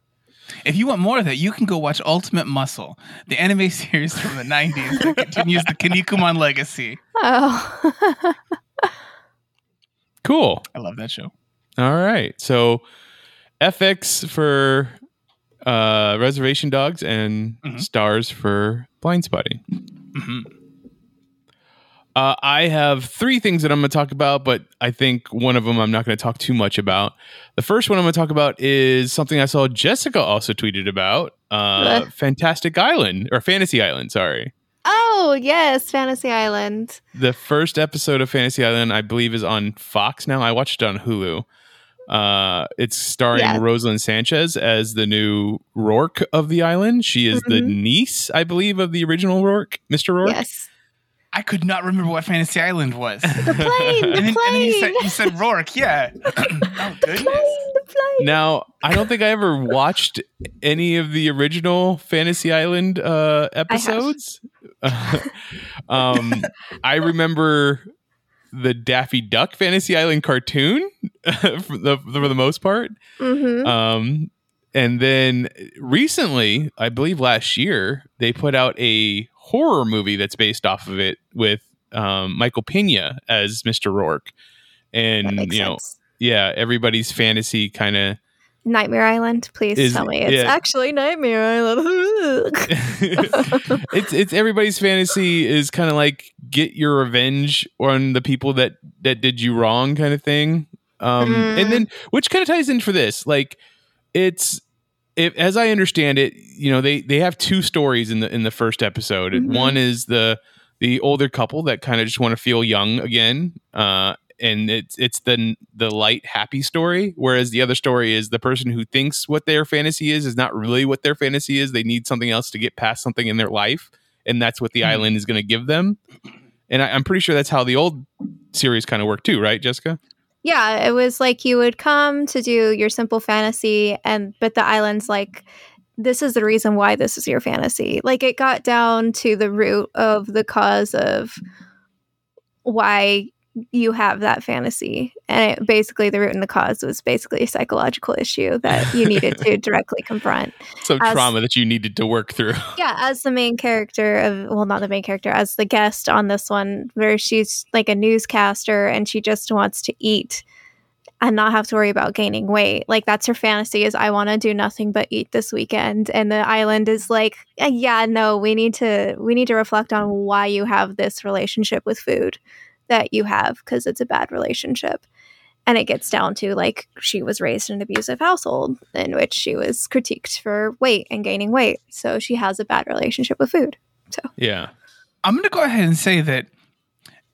If you want more of that, you can go watch Ultimate Muscle, the anime series from the '90s that continues the Kinnikuman legacy. Oh. Cool. I love that show. All right. So FX for uh, Reservation Dogs and Mhm. Starz for Blindspotting. hmm Uh, I have three things that I'm going to talk about, but I think one of them I'm not going to talk too much about. The first one I'm going to talk about is something I saw Jessica also tweeted about uh, Fantastic Island or Fantasy Island, sorry. oh, yes. Fantasy Island. The first episode of Fantasy Island, I believe, is on Fox now. I watched it on Hulu. Uh, it's starring Yeah. Roselyn Sanchez as the new Roarke of the island. She is the Mhm. niece, I believe, of the original Roarke, Mr. Roarke. Yes. I could not remember what Fantasy Island was. The plane, and, the then, and then you said plane, you said Roarke, yeah. oh goodness. the plane. Now, I don't think I ever watched any of the original Fantasy Island uh, episodes. um, I remember the Daffy Duck Fantasy Island cartoon for the for the most part. Mhm. Um, and then recently, I believe last year, they put out a horror movie that's based off of it with um, Michael Pena as Mr. Roarke. And you know, sense. yeah, everybody's fantasy kind of Nightmare Island. Please Is- tell me it's yeah. actually Nightmare Island. it's it's everybody's fantasy is kind of like get your revenge on the people that that did you wrong kind of thing um Mm. and then which kind of ties in for this like it's if, as i understand it you know they they have two stories in the in the first episode Mhm. one is the the older couple that kind of just want to feel young again uh and it's it's the the light happy story whereas the other story is the person who thinks what their fantasy is is not really what their fantasy is they need something else to get past something in their life and that's what the Hmm. island is going to give them and I, i'm pretty sure that's how the old series kind of worked too right jessica yeah, it was like you would come to do your simple fantasy, and but the island's like, this is the reason why this is your fantasy. Like it got down to the root of the cause of why you have that fantasy, and it, basically the root and the cause was basically a psychological issue that you needed to directly confront. some As- trauma that you needed to work through. Yeah as the main character of well not the main character as the guest on this one where she's like a newscaster and she just wants to eat and not have to worry about gaining weight. Like that's her fantasy is i want to do nothing but eat this weekend. And the island is like "Uh, yeah no we need to we need to reflect on why you have this relationship with food that you have because it's a bad relationship. And it gets down to like she was raised in an abusive household in which she was critiqued for weight and gaining weight so she has a bad relationship with food So, yeah. I'm going to go ahead and say that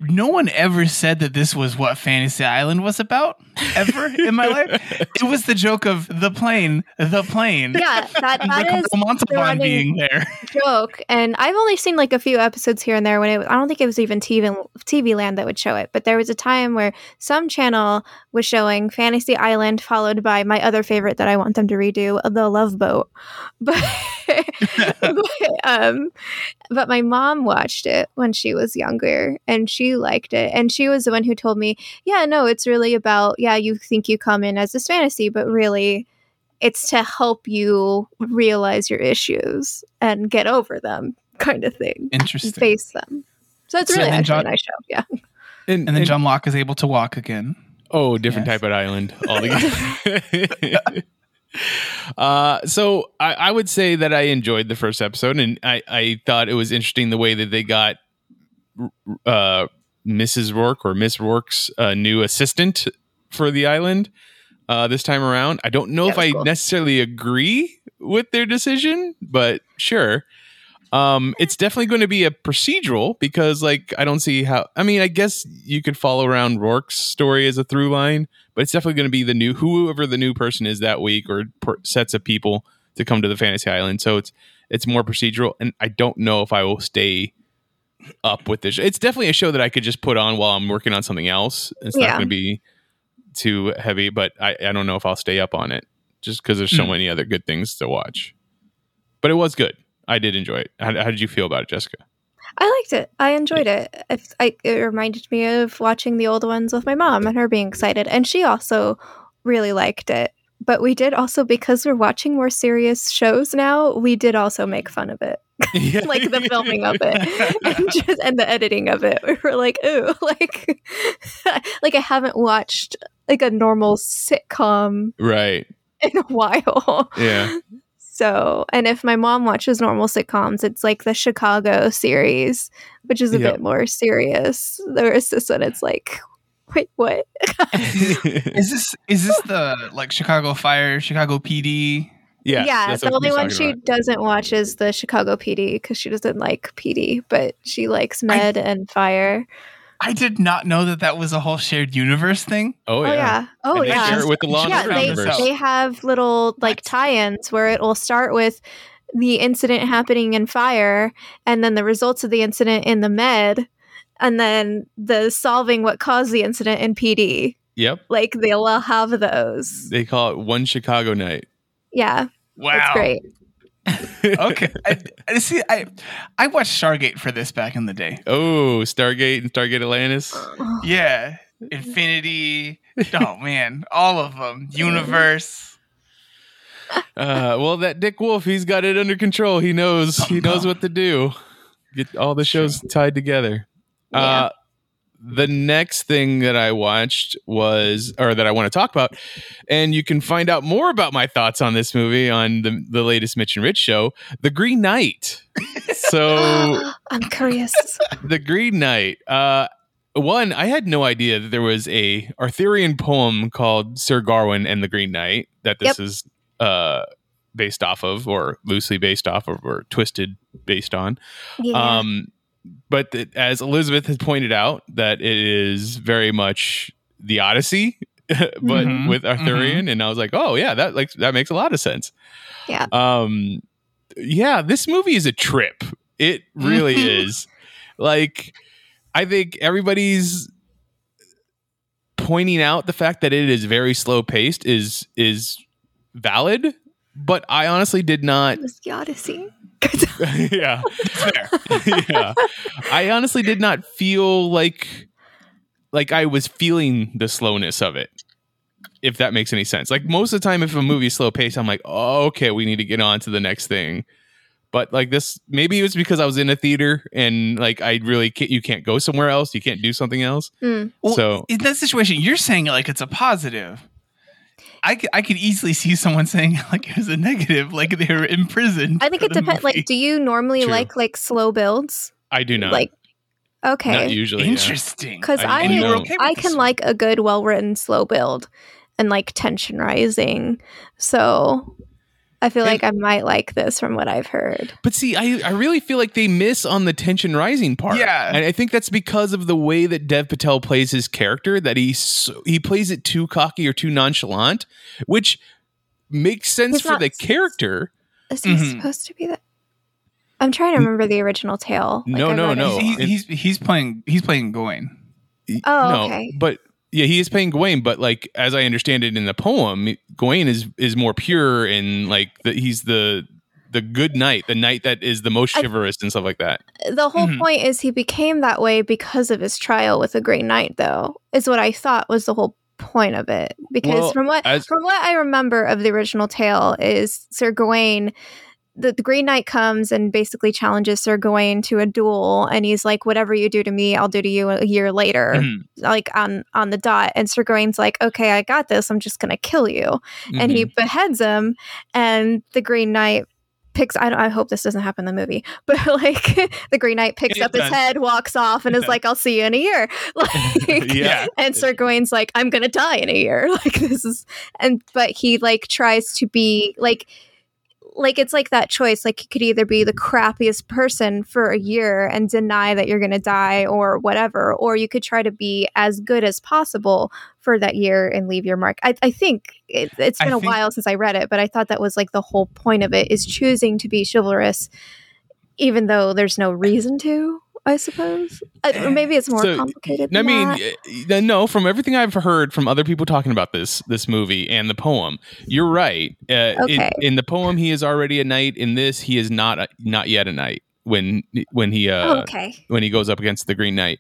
no one ever said that this was what Fantasy Island was about ever in my life. It was the joke of the plane, the plane. yeah that, and that the is Montalban running- being there. joke and i've only seen like a few episodes here and there when it was, i don't think it was even tv tv land that would show it but there was a time where some channel was showing fantasy island followed by my other favorite that i want them to redo the love boat but, but um but my mom watched it when she was younger and she liked it and she was the one who told me yeah no it's really about yeah you think you come in as this fantasy but really it's to help you realize your issues and get over them kind of thing Interesting. face them so it's So really then actually John- a nice show yeah and, And then and- John Locke is able to walk again. Oh, different Yes. type of island altogether. uh, so I, I would say that I enjoyed the first episode, and I, I thought it was interesting the way that they got uh, Mrs. Roarke or Miss Roarke's uh, new assistant for the island uh, this time around. I don't know That if I cool. necessarily agree with their decision, but sure. Um, it's definitely going to be a procedural because, like, I don't see how. I mean, I guess you could follow around Roarke's story as a through line, but it's definitely going to be the new whoever the new person is that week or per, sets of people to come to the fantasy island. So it's it's more procedural, and I don't know if I will stay up with this. It's definitely a show that I could just put on while I'm working on something else. It's not going to be too heavy, but I I don't know if I'll stay up on it just because there's so Hmm. many other good things to watch. But it was good. I did enjoy it. How, how did you feel about it, Jessica? i liked it i enjoyed it If- I, it reminded me of watching the old ones with my mom and her being excited and she also really liked it but we did also because we're watching more serious shows now we did also make fun of it like the filming of it and, just, and the editing of it. We were like, ooh, like, like I haven't watched like a normal sitcom right. in a while. Yeah. So, and if my mom watches normal sitcoms, it's like the Chicago series, which is a Yep. bit more serious. Whereas this one, it's like, wait, what? Is this is this the like Chicago Fire, Chicago PD? Yeah. yeah. The only one talking she about. doesn't watch is the Chicago PD because she doesn't like PD, but she likes Med and Fire. I did not know that that was a whole shared universe thing. Oh Oh yeah. yeah. Oh they yeah. share it with the Law and yeah, Order they, universe. they have little like tie-ins where it will start with the incident happening in fire and then the results of the incident in the med and then the solving what caused the incident in PD. Yep. Like they'll have those. They call it one Chicago night. Yeah, Wow. that's great. okay. I, I see. I I watched Stargate for this back in the day. Oh, Stargate and Stargate Atlantis. Yeah, Infinity. Oh man, all of them. Universe. Uh, well, that Dick Wolf, he's got it under control. He knows. He knows what to do. Get all the shows tied together. Uh, the next thing that I watched was, or that I want to talk about, and you can find out more about my thoughts on this movie on the, the latest Mitch and Rich show, The Green Knight. so, I'm curious. The Green Knight. Uh, one, I had no idea that there was a Arthurian poem called Sir Gawain and the Green Knight that this Yep. is uh, based off of, or loosely based off of, or twisted based on. Yeah. Um, but th- as Elizabeth has pointed out, that it is very much the Odyssey, but Mhm, with Arthurian, and I was like, oh yeah, that like that makes a lot of sense. Yeah. Um, yeah, this movie is a trip. It really is. Like, I think everybody's pointing out the fact that it is very slow paced is is valid, but I honestly did not it was the Odyssey. yeah. Fair. yeah. I honestly did not feel like like I was feeling the slowness of it. If that makes any sense. Like most of the time if a movie's slow paced, I'm like, oh, okay, we need to get on to the next thing. But like this, maybe it was because I was in a theater and like I really can't, you can't go somewhere else. You can't do something else. Mm. Well, So- in that situation, you're saying like it's a positive. I could, I could easily see someone saying like it was a negative, like they were imprisoned. I think it depends. Like, do you normally True. like like slow builds? I do not. Like, not okay, usually. Interesting. because I- I and you were don't. okay I can one. like a good, well written slow build and like tension rising. So I feel And- like I might like this from what I've heard. But see, I, I really feel like they miss on the tension rising part. Yeah. and I think that's because of the way that Dev Patel plays his character. That he so, he plays it too cocky or too nonchalant, which makes sense He's for not the character. Is he Mhm. supposed to be that? I'm trying to remember the original tale. No, I no, read it. no. He's, he's, he's, he's playing he's playing Gawain. Oh, no, okay. but yeah, he is playing Gawain. But like as I understand it in the poem, Gawain is is more pure and like the, he's the the good knight, the knight that is the most I- chivalrous and stuff like that. The whole Mhm. point is he became that way because of his trial with the Green Knight, though, is what I thought was the whole point of it. Because Well, from what as- from what I remember of the original tale is Sir Gawain the, the Green Knight comes and basically challenges Sir Gawain to a duel, and he's like, "Whatever you do to me, I'll do to you a year later." Mhm. Like on on the dot, and Sir Gawain's like, "Okay, I got this. I'm just gonna kill you." and he Mhm. beheads him and the green knight picks I, don't, I hope this doesn't happen in the movie but like the green knight picks It up his head walks off and is like i'll see you in a year like Yeah. and sir gawain's like i'm gonna die in a year like this is and but he like tries to be like like it's like that choice like you could either be the crappiest person for a year and deny that you're going to die or whatever or you could try to be as good as possible for that year and leave your mark. I, I think it, it's I been a think- while since i read it but i thought that was like the whole point of it is choosing to be chivalrous even though there's no reason to i suppose Uh, maybe it's more So, complicated I mean, that. uh, no. From everything I've heard from other people talking about this this movie and the poem, you're right. Uh, Okay. in, in the poem, he is already a knight. In this, he is not a, not yet a knight when when he uh, Oh, okay when he goes up against the Green Knight.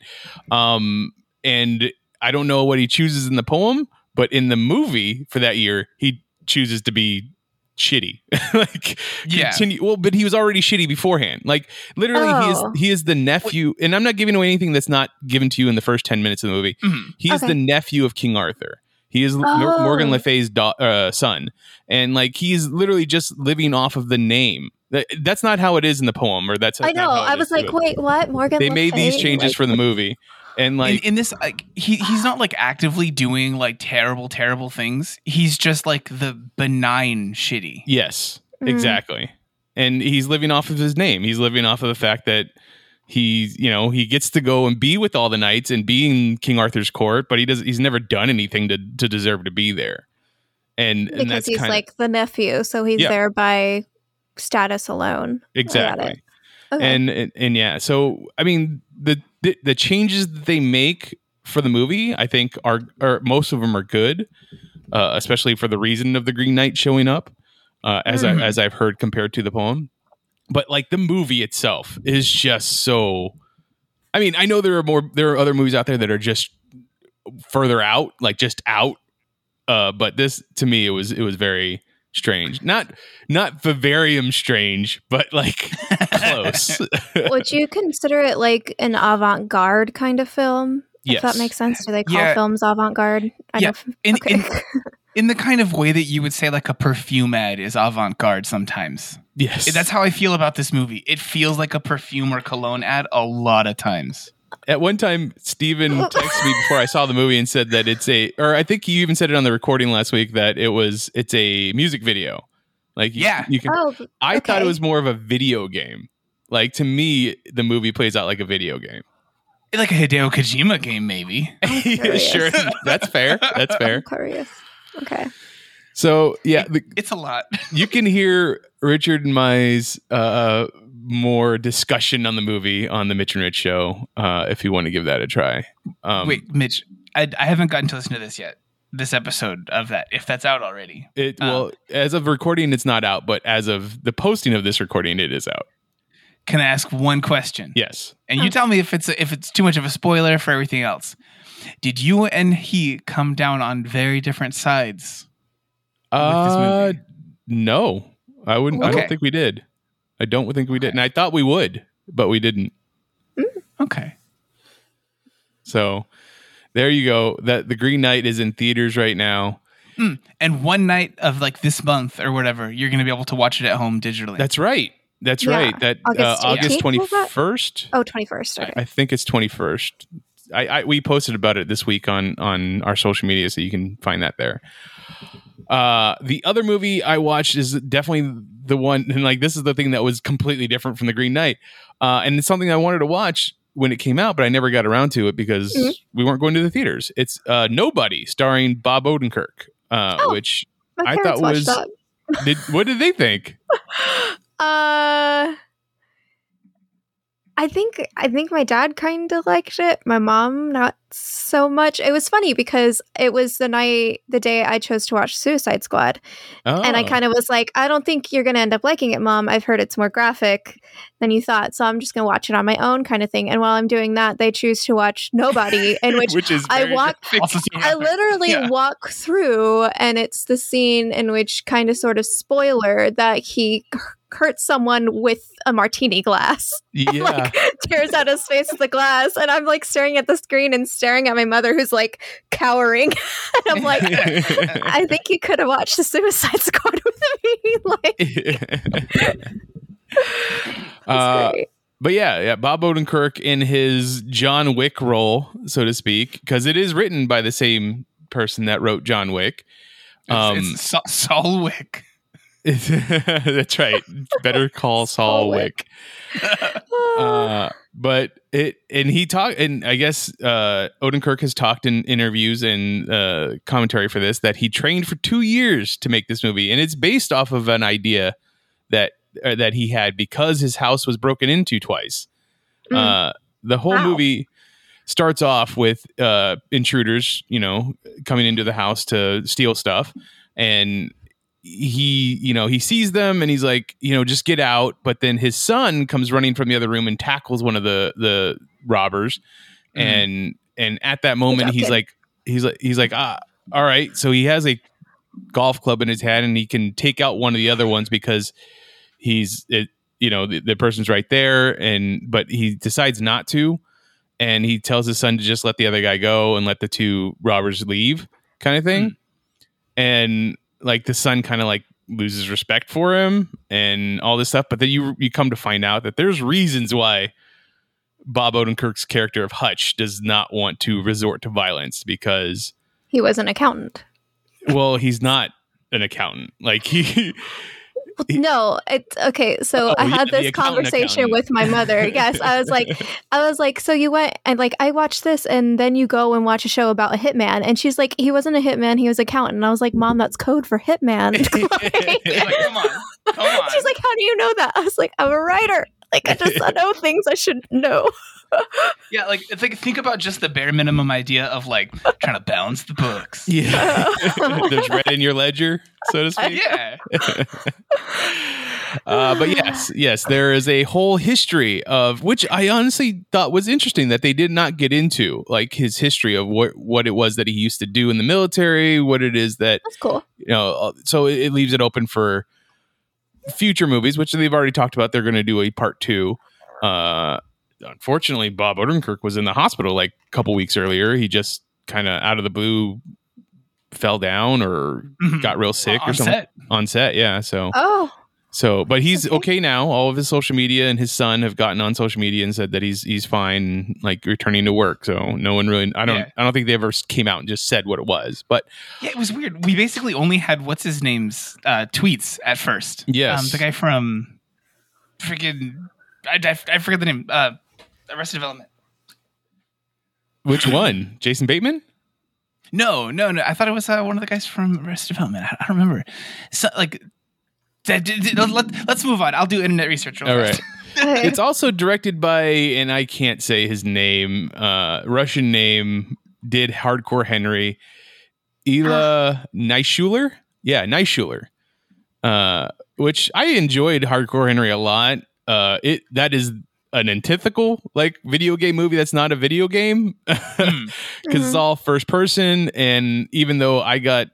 Um, and I don't know what he chooses in the poem, but in the movie for that year, he chooses to be shitty. like Yeah. continue well, but he was already shitty beforehand. Like literally he Oh. is he is the nephew and I'm not giving away anything that's not given to you in the first 10 minutes of the movie. Mhm. He is Okay. the nephew of King Arthur. He is Mor- Oh. Morgan Le Fay's da- uh, son, and like he's literally just living off of the name. That- That's not how it is in the poem, or that's i know i was like wait what morgan They Le made these changes Like, for the movie, and like in, in this, like he he's not like actively doing like terrible, terrible things. He's just like the benign shitty. yes, Mm. exactly. And he's living off of his name. He's living off of the fact that he, you know, he gets to go and be with all the knights and be in King Arthur's court, but he does. He's never done anything to to deserve to be there. And and because that's he's kind like the nephew so he's Yeah. there by status alone I got exactly. Okay. and, and and yeah so i mean the the, the changes that they make for the movie, I think are, are most of them are good, uh, especially for the reason of the Green Knight showing up, uh, as I, as I've heard compared to the poem. But like the movie itself is just so. I mean, I know there are more. There are other movies out there that are just further out, like just out. Uh, but this to me, it was it was very strange. Not not vivarium strange, but like close. Would you consider it like an avant garde kind of film? Yes. If that makes sense. Do they call Yeah. films avant garde? Yeah. know. In, okay. in, in the kind of way that you would say like a perfume ad is avant garde sometimes. yes, That's how I feel about this movie. It feels like a perfume or cologne ad a lot of times. At one time, Steven texted me before I saw the movie and said that it's a, or I think you even said it on the recording last week that it was, it's a music video. Like, you- Yeah. you can. oh, I thought it was more of a video game. Like to me, the movie plays out like a video game. Like a Hideo Kojima game, maybe. sure, that's fair. That's I'm fair. curious. Okay. So yeah, the, It's a lot. you can hear Richard and my's uh, more discussion on the movie on the Mitch and Rich show uh, if you want to give that a try. Um, Wait, Mitch, I, I haven't gotten to listen to this yet. This episode of that, if that's out already. It Um, well, as of recording, it's not out, but as of the posting of this recording, it is out. Can I ask one question? Yes. And you tell me if it's if it's too much of a spoiler for everything else. Did you and he come down on very different sides? Uh, no, I wouldn't. I don't think we did. I don't think we did, and I thought we would, but we didn't. Okay. So there you go. That the Green Knight is in theaters right now. And one night of like this month or whatever, you're going to be able to watch it at home digitally. That's right. That's Yeah. right. That August uh, August 18th, twenty was that? first. Oh, 21st. Okay. I think it's twenty first. I, I we posted about it this week on on our social media, so you can find that there. Uh, the other movie I watched is definitely the one, and like this is the thing that was completely different from the Green Knight, uh, and it's something I wanted to watch when it came out, but I never got around to it because Mhm. we weren't going to the theaters. It's uh, Nobody, starring Bob Odenkirk, uh, Oh. which I thought was- did what did they think? Uh, I think I think my dad kind of liked it. My mom not so much. It was funny because it was the night, the day I chose to watch Suicide Squad, and I Oh. kind of was like, I don't think you're gonna end up liking it, mom. I've heard it's more graphic than you thought, so I'm just gonna watch it on my own, kind of thing. And while I'm doing that, they choose to watch Nobody, in which which is I walk- I literally Yeah. walk through, and it's the scene in which, kind of, sort of spoiler, that he c- hurts someone with a martini glass, yeah. like tears out his face with the glass, and I'm like staring at the screen and staring at my mother, who's like cowering, and I'm like. I think you could have watched the Suicide Squad with me. like, uh, but yeah, yeah, Bob Odenkirk in his John Wick role, so to speak, because it is written by the same person that wrote John Wick. Um, it's, it's Sa- Saul Wick. that's right. Better call Saul Wick. Uh, but it and he talked and I guess uh, Odenkirk has talked in interviews and uh, commentary for this that he trained for two years to make this movie, and it's based off of an idea that uh, that he had because his house was broken into twice. Mm. Uh, the whole Wow. movie starts off with uh, intruders, you know, coming into the house to steal stuff, and he, you know, he sees them and he's like, you know, just get out. But then his son comes running from the other room and tackles one of the the robbers, Mhm. and and at that moment he's like, he's like, he's like, ah, all right. So he has a golf club in his hand and he can take out one of the other ones because he's it, you know the, the person's right there and but he decides not to and he tells his son to just let the other guy go and let the two robbers leave kind of thing and like the son kind of like loses respect for him and all this stuff but then you you come to find out that there's reasons why Bob Odenkirk's character of Hutch does not want to resort to violence because he was an accountant. well he's not an accountant like he He- No, it's okay. So Oh, I had the this conversation accountant. with my mother. Yes, I was like, I was like, so you went and like I watched this, and then you go and watch a show about a hitman, and she's like, he wasn't a hitman, he was a accountant. And I was like, mom, that's code for hitman. Like, like, come on, come on. she's like, how do you know that? I was like, I'm a writer. Like I just I know things I should know. Yeah, like it's like think about just the bare minimum idea of like trying to balance the books. Yeah. There's red in your ledger, so to speak. Yeah. Uh, but yes, yes, there is a whole history of which I honestly thought was interesting that they did not get into, like his history of what what it was that he used to do in the military, what it is that That's cool. you know. uh, So it, it leaves it open for future movies, which they've already talked about. They're going to do a part two. Uh, unfortunately, Bob Odenkirk was in the hospital like a couple weeks earlier. He just kind of out of the blue fell down or Mhm. got real sick or something set. on set. Yeah, so Oh, so, but he's Okay. now. All of his social media and his son have gotten on social media and said that he's he's fine, like returning to work. So no one really. I don't. Yeah. I don't think they ever came out and just said what it was. But Yeah, it was weird. We basically only had what's his name's uh, tweets at first. Yes. um, the guy from freaking I, I, I forget the name. Uh, Arrested Development. which one? Jason Bateman? No, no, no. I thought it was uh, one of the guys from Arrested Development. I, I don't remember. So like, that- d- d- let, us move on. I'll do internet research. real All fast. right. It's also directed by, and I can't say his name. Uh, Russian name did Hardcore Henry, Ilya Naishuller. Yeah, Naishuller. Uh, which I enjoyed Hardcore Henry a lot. Uh, it that is an antithetical like video game movie that's not a video game because it's all first person and even though i got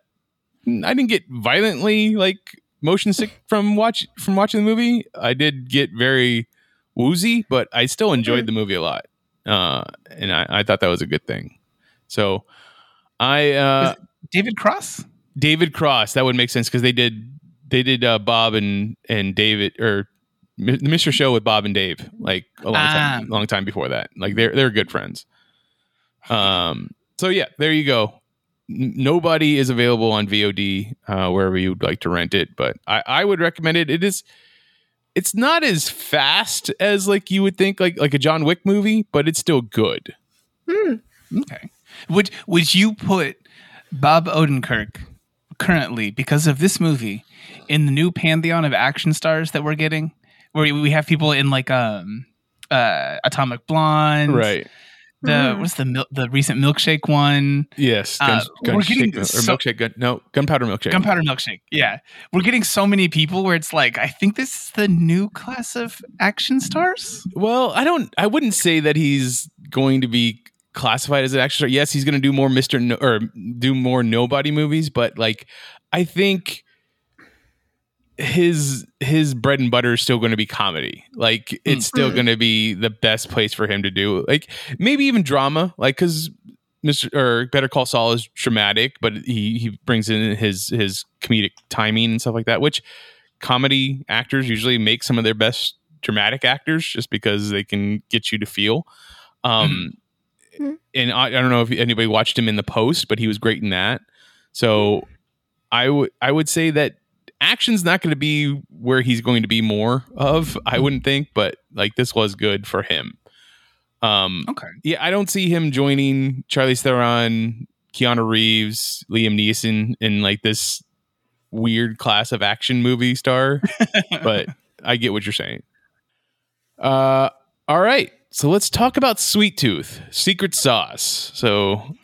i didn't get violently like motion sick from watch from watching the movie i did get very woozy but i still enjoyed the movie a lot uh and i, I thought that was a good thing so i uh David Cross. David Cross. That would make sense because they did they did uh, Bob and and David or the Mr. Show with Bob and Dave like a long time Ah. long time before that. Like they're they're good friends. Um. So yeah, there you go. N- nobody is available on VOD uh, wherever you'd like to rent it, but I I would recommend it. It is. It's not as fast as like you would think, like like a John Wick movie, but it's still good. Okay. Would would you put Bob Odenkirk currently because of this movie in the new pantheon of action stars that we're getting, where we have people in like um uh Atomic Blonde, Right. The Mhm. what's the mil- the recent milkshake one, Yes. Uh, Gun, gun we're getting shake- or milkshake. Gun, no, gunpowder milkshake. Gunpowder Milkshake. Yeah, we're getting so many people where it's like I think this is the new class of action stars. Well, I don't. I wouldn't say that he's going to be classified as an action star. Yes, he's going to do more Mister no, or do more nobody movies, but like, I think his his bread and butter is still going to be comedy. Like, it's still Mm. going to be the best place for him to do. Like, maybe even drama. Like, because Mr. or Better Call Saul is dramatic, but he he brings in his his comedic timing and stuff like that, which comedy actors usually make some of their best dramatic actors just because they can get you to feel. Um, Mhm. and I, I don't know if anybody watched him in the post, but he was great in that. So I would I would say that action's not going to be where he's going to be more of. I wouldn't think, but like this was good for him. Um, Okay. yeah, I don't see him joining Charlize Theron, Keanu Reeves, Liam Neeson in like this weird class of action movie star, but I get what you're saying. Uh, all right, so let's talk about Sweet Tooth Secret Sauce. So,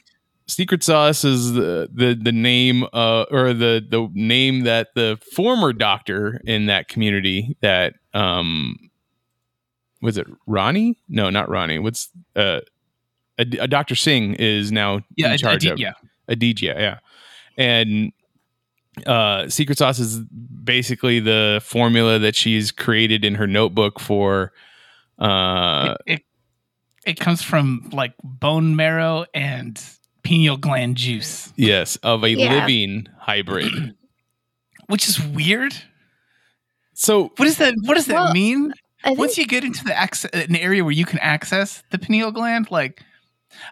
Secret Sauce is the the the name uh or the the name that the former doctor in that community that um was it Ronnie? No, not Ronnie. What's uh a, a Dr. Singh is now Yeah, in a- charge a- of yeah. Aditya, yeah. And uh Secret Sauce is basically the formula that she's created in her notebook for uh it, it it comes from like bone marrow and pineal gland juice, yes, of a Yeah. living hybrid. which is weird. So What does that What does that mean? Think Once you get into the access, an area where you can access the pineal gland, like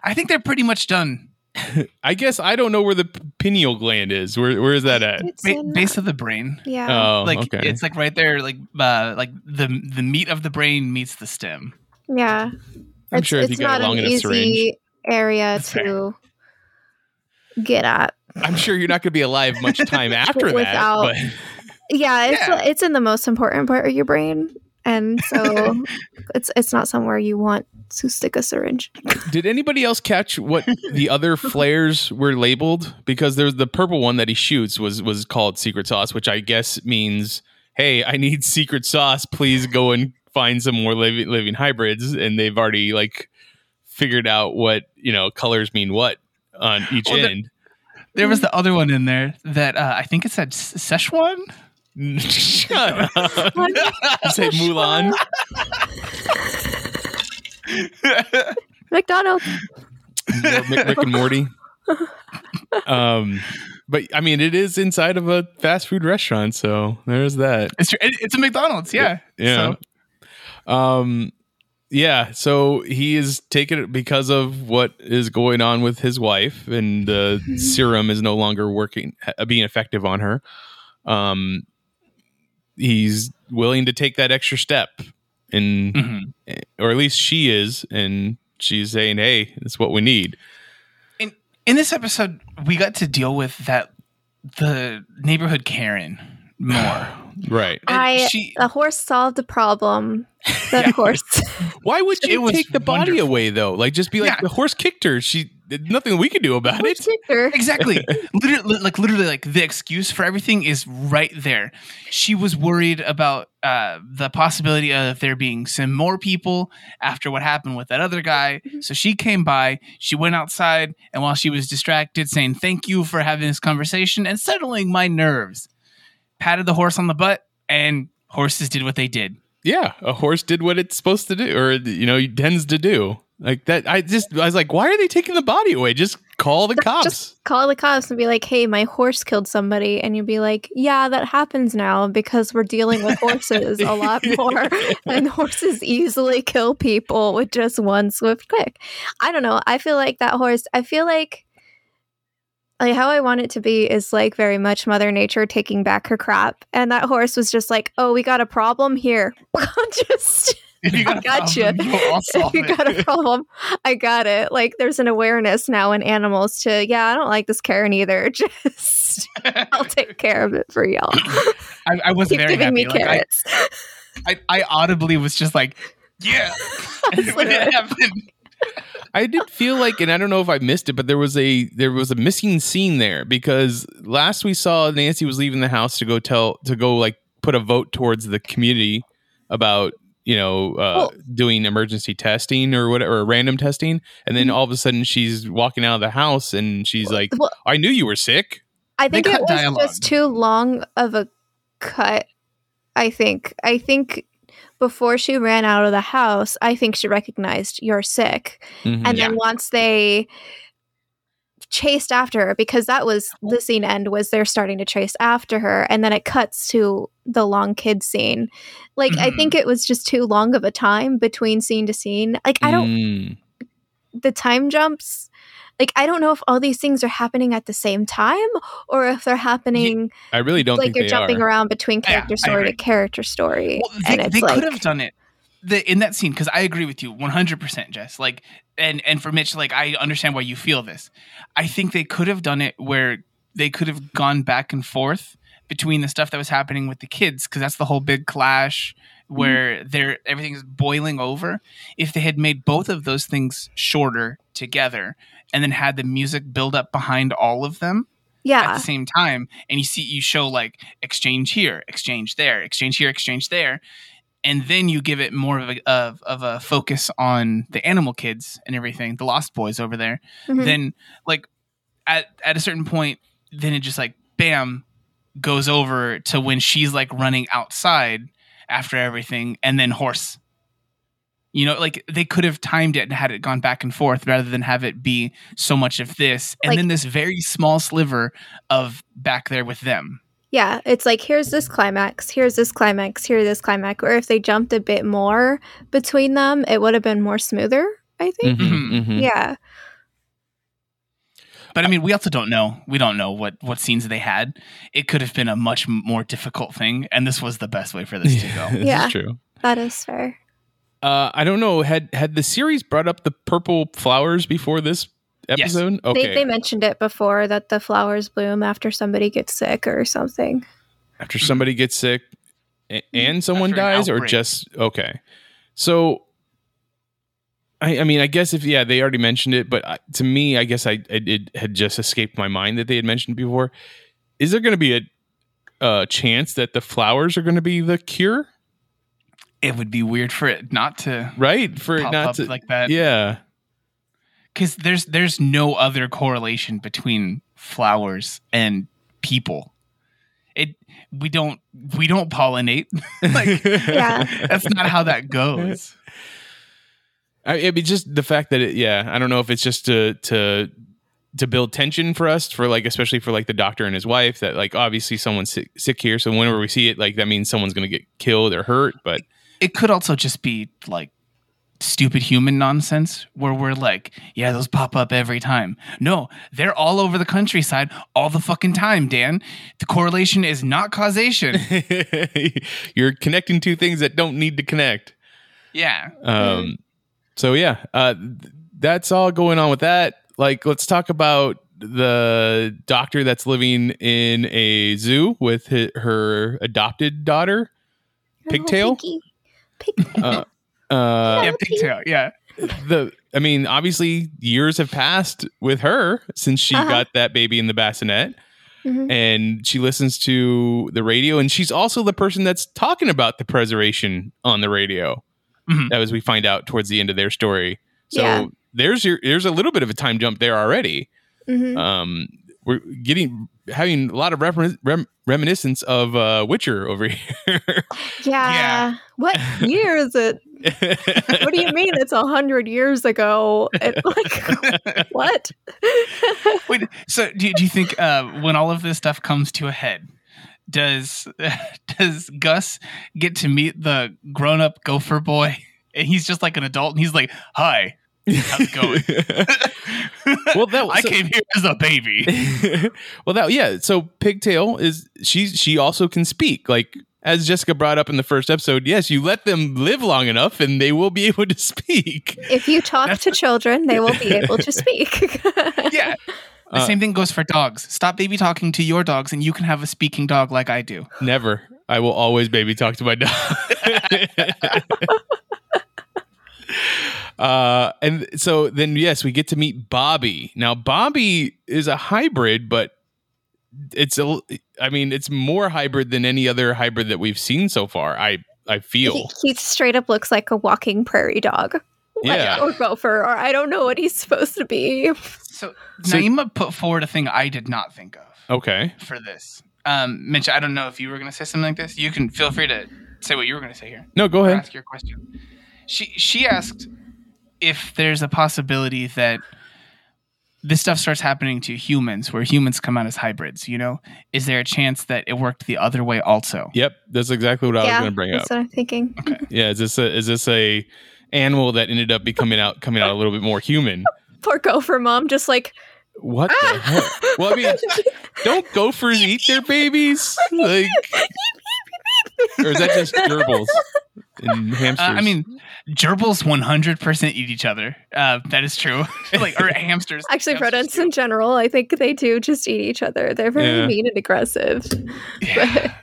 I think they're pretty much done. I guess I don't know where the pineal gland is. Where where is that at? it's Ba- in- base of the brain. yeah. Oh, like okay. it's like right there, like uh, like the the meat of the brain meets the stem. yeah. I'm it's, sure if you it's got a long enough easy syringe. area That's fair. Get at. I'm sure you're not going to be alive much time after Without- that. Yeah, it's Yeah. it's in the most important part of your brain, and so it's it's not somewhere you want to stick a syringe. Did anybody else catch what the other flares were labeled? Because there's the purple one that he shoots was was called secret sauce, which I guess means, hey, I need secret sauce. Please go and find some more living living hybrids. And they've already like figured out what you know colors mean what on each Well, end. There was the other one in there that uh, I think it said S- Szechuan. Shut up. You say Mulan. McDonald's. More Rick and Morty. Um, but I mean, it is inside of a fast food restaurant, so there's that. It's it's a McDonald's. Yeah. Yeah. So, Um, yeah. So he is taking it because of what is going on with his wife, and the serum is no longer working, being effective on her. Um, he's willing to take that extra step, and mhm. or at least she is, and she's saying, "Hey, it's what we need." In in this episode, we got to deal with that the neighborhood Karen more. Right. And I she- the horse solved a problem. The Yeah. horse. Why would It you was take the body wonderful. away though? Like, just be like, Yeah. the horse kicked her. She nothing we could do about horse it. kicked her. exactly literally like literally like the excuse for everything is right there she was worried about uh the possibility of there being some more people after what happened with that other guy so she came by she went outside and while she was distracted saying thank you for having this conversation and settling my nerves patted the horse on the butt and horses did what they did Yeah, a horse did what it's supposed to do, or you know, tends to do. Like that. I just, I was like, why are they taking the body away? Just call the cops. Just call the cops and be like, "Hey, my horse killed somebody," and you'd be like, "Yeah, that happens now because we're dealing with horses a lot more, and horses easily kill people with just one swift click." I don't know. I feel like that horse. I feel like. Like how I want it to be is like very much Mother Nature taking back her crap, and that horse was just like, "Oh, we got a problem here." just you got I a gotcha. problem, I'll solve you it. got a problem. I got it. Like there's an awareness now in animals to, yeah, I don't like this Karen either. Just I'll take care of it for y'all. I, I was Keep very giving happy. me Like, carrots. I, I audibly was just like, yeah. And when it happened, I did feel like, and I don't know if I missed it, but there was a there was a missing scene there because last we saw Nancy was leaving the house to go tell to go like put a vote towards the community about you know uh, Well- doing emergency testing or whatever or random testing, and then Mhm. all of a sudden she's walking out of the house and she's like, Well, "I knew you were sick." I think it was dialogue. just too long of a cut. I think. I think before she ran out of the house, I think she recognized you're sick. Mhm. and then once they chased after her because that was the scene end was they're starting to chase after her and then it cuts to the long kid scene like i Mhm. think it was just too long of a time between scene to scene like i don't Mm. the time jumps like i don't know if all these things are happening at the same time or if they're happening I really don't like you're jumping are. around between character I story to character story well, they, and it's they like could have done it the, in that scene because I agree with you 100%, Jess. Like, and and for Mitch, like, I understand why you feel this. I think they could have done it where they could have gone back and forth between the stuff that was happening with the kids because that's the whole big clash mm-hmm. where they're everything's boiling over. If they had made both of those things shorter together and then had the music build up behind all of them, yeah. at the same time and you see you show like exchange here exchange there exchange here exchange there and then you give it more of a of, of a focus on the animal kids and everything the lost boys over there Mhm. then like at at a certain point then it just like bam goes over to when she's like running outside after everything and then horse you know like they could have timed it and had it gone back and forth rather than have it be so much of this and Like- then this very small sliver of back there with them Yeah, it's like here's this climax, here's this climax, here's this climax. Or if they jumped a bit more between them, it would have been more smoother. I think. Mhm, mhm. Yeah, but i mean we also don't know we don't know what what scenes they had it could have been a much more difficult thing and this was the best way for this to go this Yeah. true. that is fair. Uh, I don't know. Had had the series brought up the purple flowers before this episode? Okay. They they mentioned it before that the flowers bloom after somebody gets sick or something. After somebody gets sick, A- and someone After dies, or just okay. So, I, I mean, I guess if yeah, they already mentioned it, but I, to me, I guess I it, it had just escaped my mind that they had mentioned before. Is there going to be a, a chance that the flowers are going to be the cure? It would be weird for it not to Right for it not to like that. yeah. because there's there's no other correlation between flowers and people. It we don't we don't pollinate. like Yeah. that's not how that goes. I, I mean, just the fact that it, yeah, I don't know if it's just to to to build tension for us, for like especially for like the doctor and his wife. That like obviously someone's sick, sick here, so whenever we see it, like that means someone's gonna get killed or hurt. But It could also just be like stupid human nonsense where we're like, yeah, those pop up every time. No, they're all over the countryside all the fucking time, Dan. The correlation is not causation. you're connecting two things that don't need to connect. yeah. Um, so yeah, uh, that's all going on with that. Like, let's talk about the doctor that's living in a zoo with hi her adopted daughter, Pigtail. Oh, Pinky. Pigtail. Uh, uh, Yeah, pigtail. Yeah. the I mean, obviously years have passed with her since she Uh-huh. got that baby in the bassinet. Mhm. And she listens to the radio, and she's also the person that's talking about the preservation on the radio. Mhm. As we find out towards the end of their story, so Yeah. there's your there's a little bit of a time jump there already. Mhm. Um, we're getting having a lot of refer- rem- reminiscence of uh, Witcher over here. yeah. What year is it? What do you mean it's a hundred years ago? It, like, what? Wait, so do, do you think uh, when all of this stuff comes to a head, does does Gus get to meet the grown up gopher boy? And he's just like an adult, and he's like, "Hi, how's it going?" Well, that- I so- came here as a baby. well, that yeah. So Pigtail is she? She also can speak. Like as Jessica brought up in the first episode. Yes, you let them live long enough, and they will be able to speak. If you talk to children, they will be able to speak. yeah. The Uh, same thing goes for dogs. Stop baby talking to your dogs, and you can have a speaking dog like I do. Never. I will always baby talk to my dog. Uh, and so then, yes, we get to meet Bobby. Now, Bobby is a hybrid, but it's a. I mean, it's more hybrid than any other hybrid that we've seen so far. I I feel. he, he straight up looks like a walking prairie dog. Like, Yeah. or gopher, or I don't know what he's supposed to be. So, So- Naima put forward a thing I did not think of Okay. for this. Um, Mitch, I don't know if you were going to say something like this. You can feel free to say what you were going to say here. No, go ahead. ask your question. She she asked if there's a possibility that this stuff starts happening to humans, where humans come out as hybrids. You know, is there a chance that it worked the other way also? Yep, that's exactly what I was going to bring up. that's what I'm thinking. okay. Yeah, is this a is this a animal that ended up becoming out coming out a little bit more human? Poor gopher mom, just like What the ah! heck? Well, I mean, don't gophers eat their babies? Like, or is that just gerbils and hamsters? Uh, I mean, gerbils 100% eat each other. Uh, that is true. like or hamsters. actually Hamsters rodents too. in general. I think they do just eat each other. They're very Yeah. mean and aggressive. Yeah.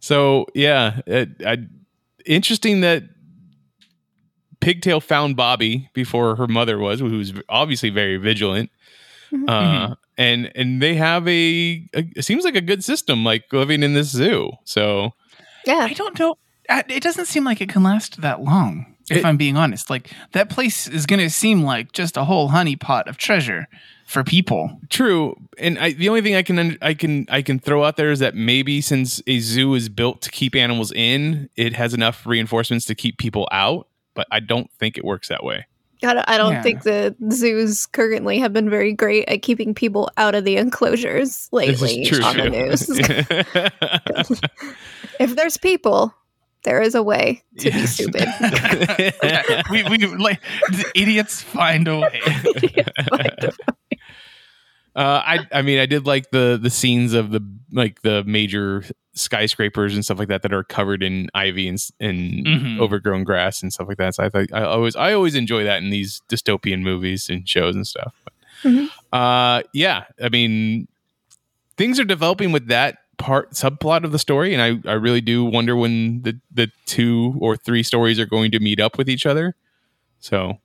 so yeah, it, I, interesting that Pigtail found Bobby before her mother was, who's obviously very vigilant. Mhm. Uh, and and they have a, a it seems like a good system, like living in this zoo. So Yeah, I don't know. Uh, It doesn't seem like it can last that long. If It- I'm being honest, like that place is going to seem like just a whole honeypot of treasure for people. True, and I, the only thing I can I can I can throw out there is that maybe since a zoo is built to keep animals in, it has enough reinforcements to keep people out. But I don't think it works that way. I don't, I don't Yeah. think the zoos currently have been very great at keeping people out of the enclosures lately true. on the news. if there's people, there is a way to be stupid. we we like the idiots find a way. Uh, I I mean I did like the the scenes of the like the major skyscrapers and stuff like that that are covered in ivy and s- and Mhm. overgrown grass and stuff like that. So I thought I always I always enjoy that in these dystopian movies and shows and stuff. But, Mhm. uh, yeah, I mean things are developing with that part subplot of the story, and I I really do wonder when the the two or three stories are going to meet up with each other. So,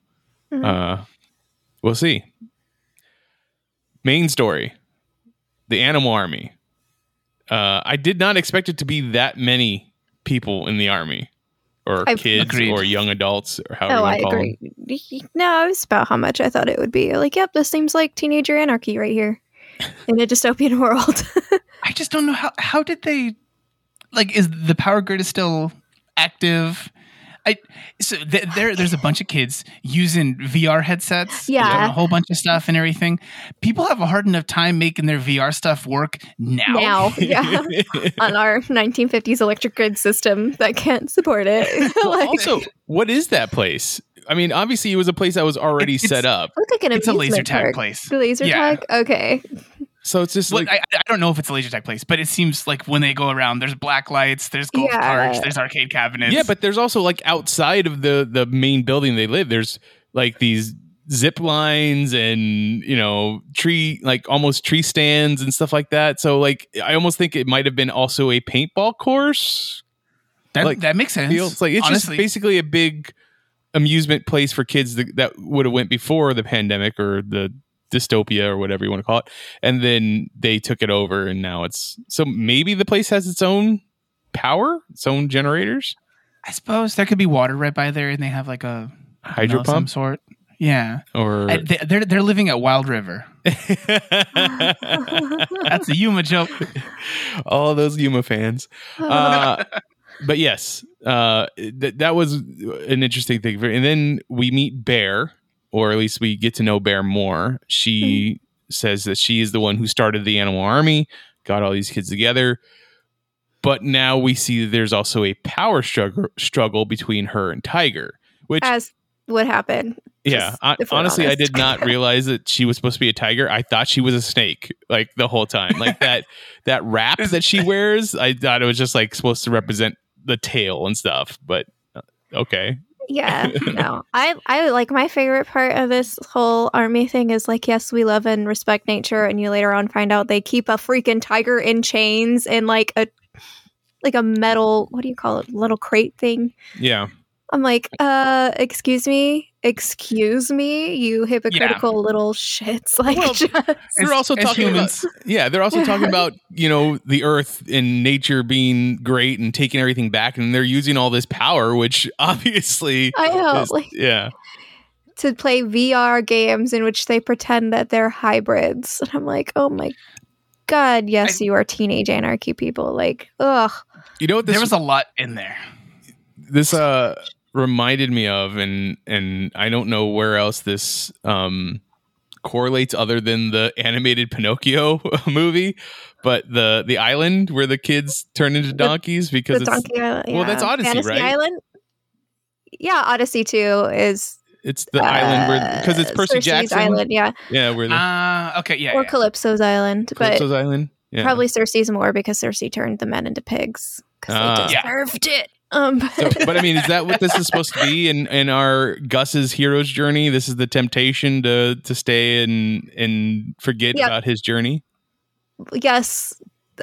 Mhm. uh, we'll see. Main story: the Animal Army. Uh, I did not expect it to be that many people in the army, or I've- kids, Agreed. or young adults, or however Oh, you I want to call them. No, it was about how much I thought it would be. Like, yep, this seems like teenager anarchy right here in a dystopian world. I just don't know how how did they like is the power grid is still active? I so th- there there's a bunch of kids using VR headsets, Yeah. doing a whole bunch of stuff and everything. People have a hard enough time making their VR stuff work now. now, yeah, on our 1950s electric grid system that can't support it. Well, like, also, what is that place? I mean, obviously, it was a place that was already It's- set up. look like an It's a laser amusement tag park. place. The laser Yeah. tag. Okay. So it's just Well, like I, I don't know if it's a laser tag place, but it seems like when they go around, there's black lights, there's golf Yeah. carts, there's arcade cabinets. yeah, but there's also like outside of the the main building they live. There's like these zip lines and you know tree like almost tree stands and stuff like that. So like I almost think it might have been also a paintball course. that, like, that makes sense. Feels like it's Honestly, just basically a big amusement place for kids that, that would have went before the pandemic or the dystopia or whatever you want to call it and then they took it over and now it's so maybe the place has its own power its own generators I suppose there could be water right by there, and they have like a hydro know, some pump sort. Yeah, or I- they, they're they're living at Wild River. That's a Yuma joke. all those Yuma fans. Uh, but yes, uh, th- that was an interesting thing. And then we meet Bear, or at least we get to know Bear more. She says that she is the one who started the Animal Army, got all these kids together. But now we see that there's also a power struggle struggle between her and Tiger, which As would happen. yeah, just hon- if we're honestly, I did not realize that she was supposed to be a tiger. I thought she was a snake, like the whole time. Like that that wrap that she wears, I thought it was just like supposed to represent the tail and stuff. But uh, okay, Yeah, no. I I like my favorite part of this whole army thing is like yes, we love and respect nature and you later on find out they keep a freaking tiger in chains in like a like a metal, what do you call it? Little crate thing. yeah, I'm like, uh, excuse me, excuse me, you hypocritical little shits. Like, Well, just- they're also talking humans. about yeah, they're also talking about you know the Earth and nature being great and taking everything back, and they're using all this power, which obviously I know, is- like yeah. to play VR games in which they pretend that they're hybrids, and I'm like, oh my god, yes, you are teenage anarchy people. Like, ugh. You know what this there was a lot in there. this uh reminded me of and and I don't know where else this um correlates other than the animated Pinocchio movie, but the the island where the kids turn into donkeys because the it's Donkey Island. well, that's yeah. Odyssey, Fantasy right? Island. Yeah, Odyssey Two is it's the island where because it's uh, Percy Circe's Jackson. Island, yeah, Yeah, where the Ah, okay, yeah, or yeah. Calypso's Island, Calypso's but Island. Yeah. probably Circe's more because Cersei turned the men into pigs because Ah. they Yeah. deserved it. Um, So, but I mean, is that what this is supposed to be in, in our Gus's hero's journey? This is the temptation to to stay and and forget Yep. about his journey. yes,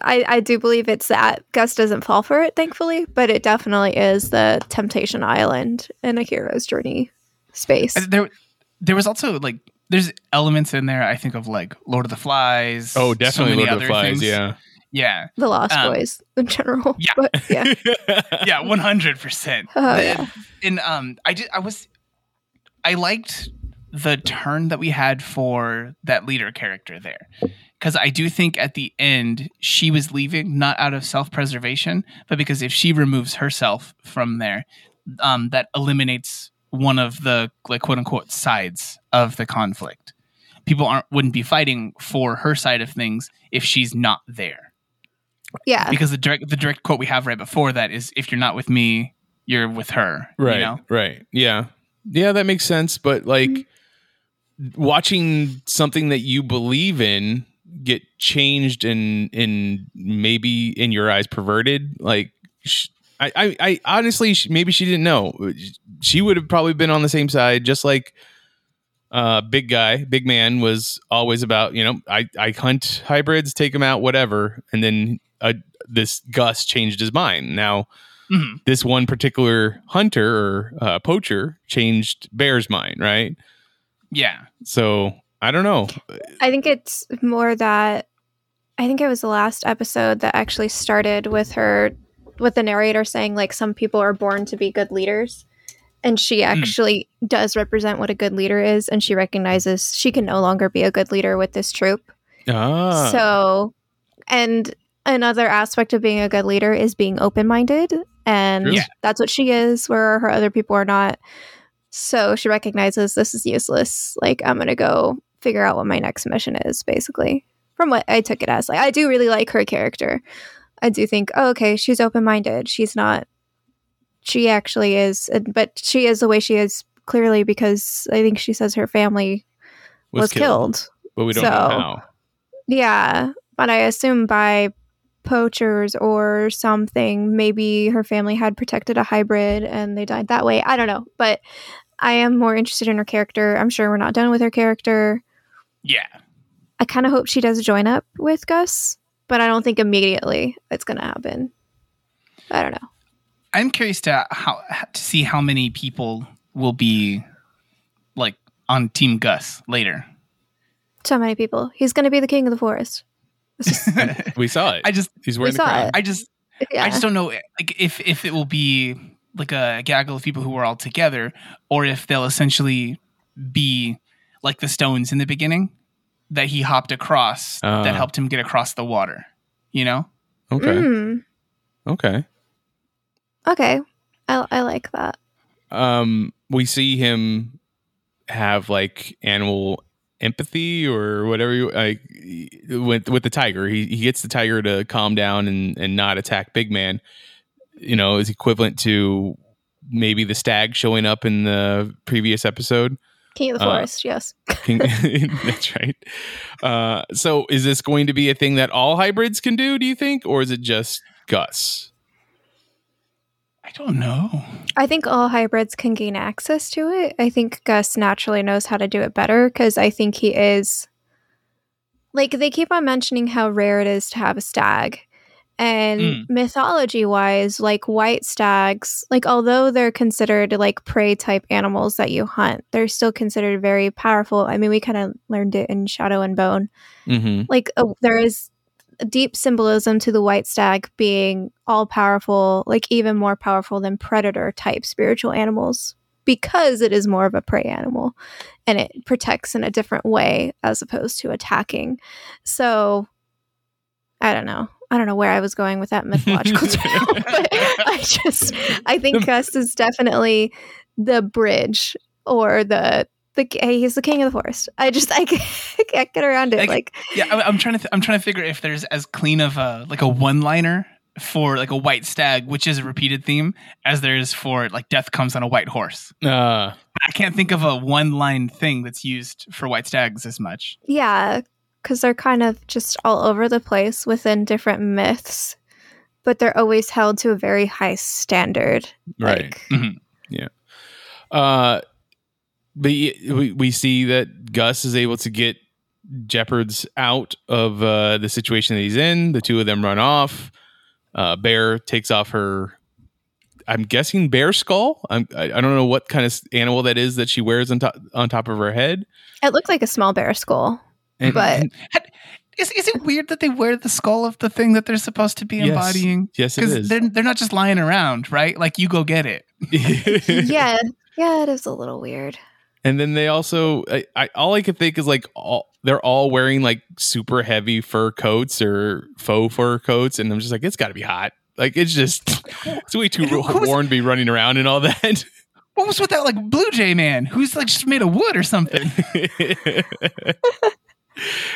I, I do believe it's that. Gus doesn't fall for it, thankfully, but it definitely is the Temptation Island in a hero's journey space. There, there was also like there's elements in there. I think of like Lord of the Flies. Oh, definitely many Lord of the Flies. things. Yeah. Yeah, the Lost um, Boys in general. yeah. But yeah. yeah, one hundred percent. Oh, yeah. And um, I did. I was, I liked the turn that we had for that leader character there, because I do think at the end she was leaving not out of self preservation, but because if she removes herself from there, um, that eliminates one of the like quote unquote sides of the conflict. People aren't wouldn't be fighting for her side of things if she's not there yeah. because the direct the direct quote we have right before that is if you're not with me you're with her Right. you know Right. Yeah. Yeah, that makes sense. But like mm-hmm. watching something that you believe in get changed and and maybe in your eyes perverted, like sh- I, I, I honestly maybe she didn't know. She would have probably been on the same side, just like uh big guy big man was always about you know i i hunt hybrids take them out whatever and then a this Gus changed his mind. Now, Mhm. this one particular hunter or uh, poacher changed Bear's mind, right? Yeah. So I don't know. I think it's more that I think it was the last episode that actually started with her with the narrator saying like some people are born to be good leaders and she actually does represent what a good leader is and she recognizes she can no longer be a good leader with this troop. Ah, So and another aspect of being a good leader is being open-minded and Yeah. that's what she is where her other people are not. So she recognizes this is useless. Like I'm going to go figure out what my next mission is basically. From what I took it as. Like I do really like her character. I do think, oh, okay, she's open-minded. She's not she actually is, but she is the way she is clearly because I think she says her family was, killed. but we don't know how. Yeah, but I assume by poachers or something. Maybe her family had protected a hybrid and they died that way. I don't know, but I am more interested in her character. I'm sure we're not done with her character. Yeah. I kind of hope she does join up with Gus, but I don't think immediately it's going to happen. I don't know. I'm curious to how to see how many people will be like on Team Gus later. So many people. He's going to be the king of the forest. We saw it. I just He's we the crown. it. I just yeah. I just don't know like if if it will be like a gaggle of people who are all together or if they'll essentially be like the stones in the beginning that he hopped across Ah. that helped him get across the water. You know? Okay. Mm, Okay. Okay. I, I like that. um we see him have like animal empathy or whatever you like with with the tiger he, he gets the tiger to calm down and and not attack big man you know is equivalent to maybe the stag showing up in the previous episode King of the Uh, forest, yes. King- that's right uh so is this going to be a thing that all hybrids can do do you think or is it just gus I don't know. I think all hybrids can gain access to it. I think Gus naturally knows how to do it better because I think he is. Like, they keep on mentioning how rare it is to have a stag. And Mm. mythology wise, like white stags, like although they're considered like prey type animals that you hunt, they're still considered very powerful. I mean, we kind of learned it in Shadow and Bone mm-hmm like uh, there is deep symbolism to the white stag being all powerful like even more powerful than predator type spiritual animals because it is more of a prey animal and it protects in a different way as opposed to attacking. So i don't know. I don't know where i was going with that mythological term but i just i think gus is definitely the bridge or the the he's the king of the forest i just i can't, I can't get around it Like- like Yeah, I, I'm trying to. Th- I'm trying to figure if there's as clean of a like a one-liner for like a white stag, which is a repeated theme, as there is for like death comes on a white horse. uh I can't think of a one-line thing that's used for white stags as much. Yeah, because they're kind of just all over the place within different myths, but they're always held to a very high standard. right Like, Uh, but we we see that Gus is able to get Jepperds out of uh, the situation that he's in. The two of them run off. Uh, Bear takes off her. I'm guessing bear skull. I'm, I I don't know what kind of animal that is that she wears on top on top of her head. it looked like a small bear skull, And- but Is, is it weird that they wear the skull of the thing that they're supposed to be Yes. embodying? yes, it Because they're they're not just lying around, right? Like you go get it. yeah, yeah, it is a little weird. And then they also, I, I all I could think is like all they're all wearing like super heavy fur coats or faux fur coats, and I'm just like, it's got to be hot. Like it's just it's way too warm to be running around and all that. What was with that like blue jay man who's like just made of wood or something?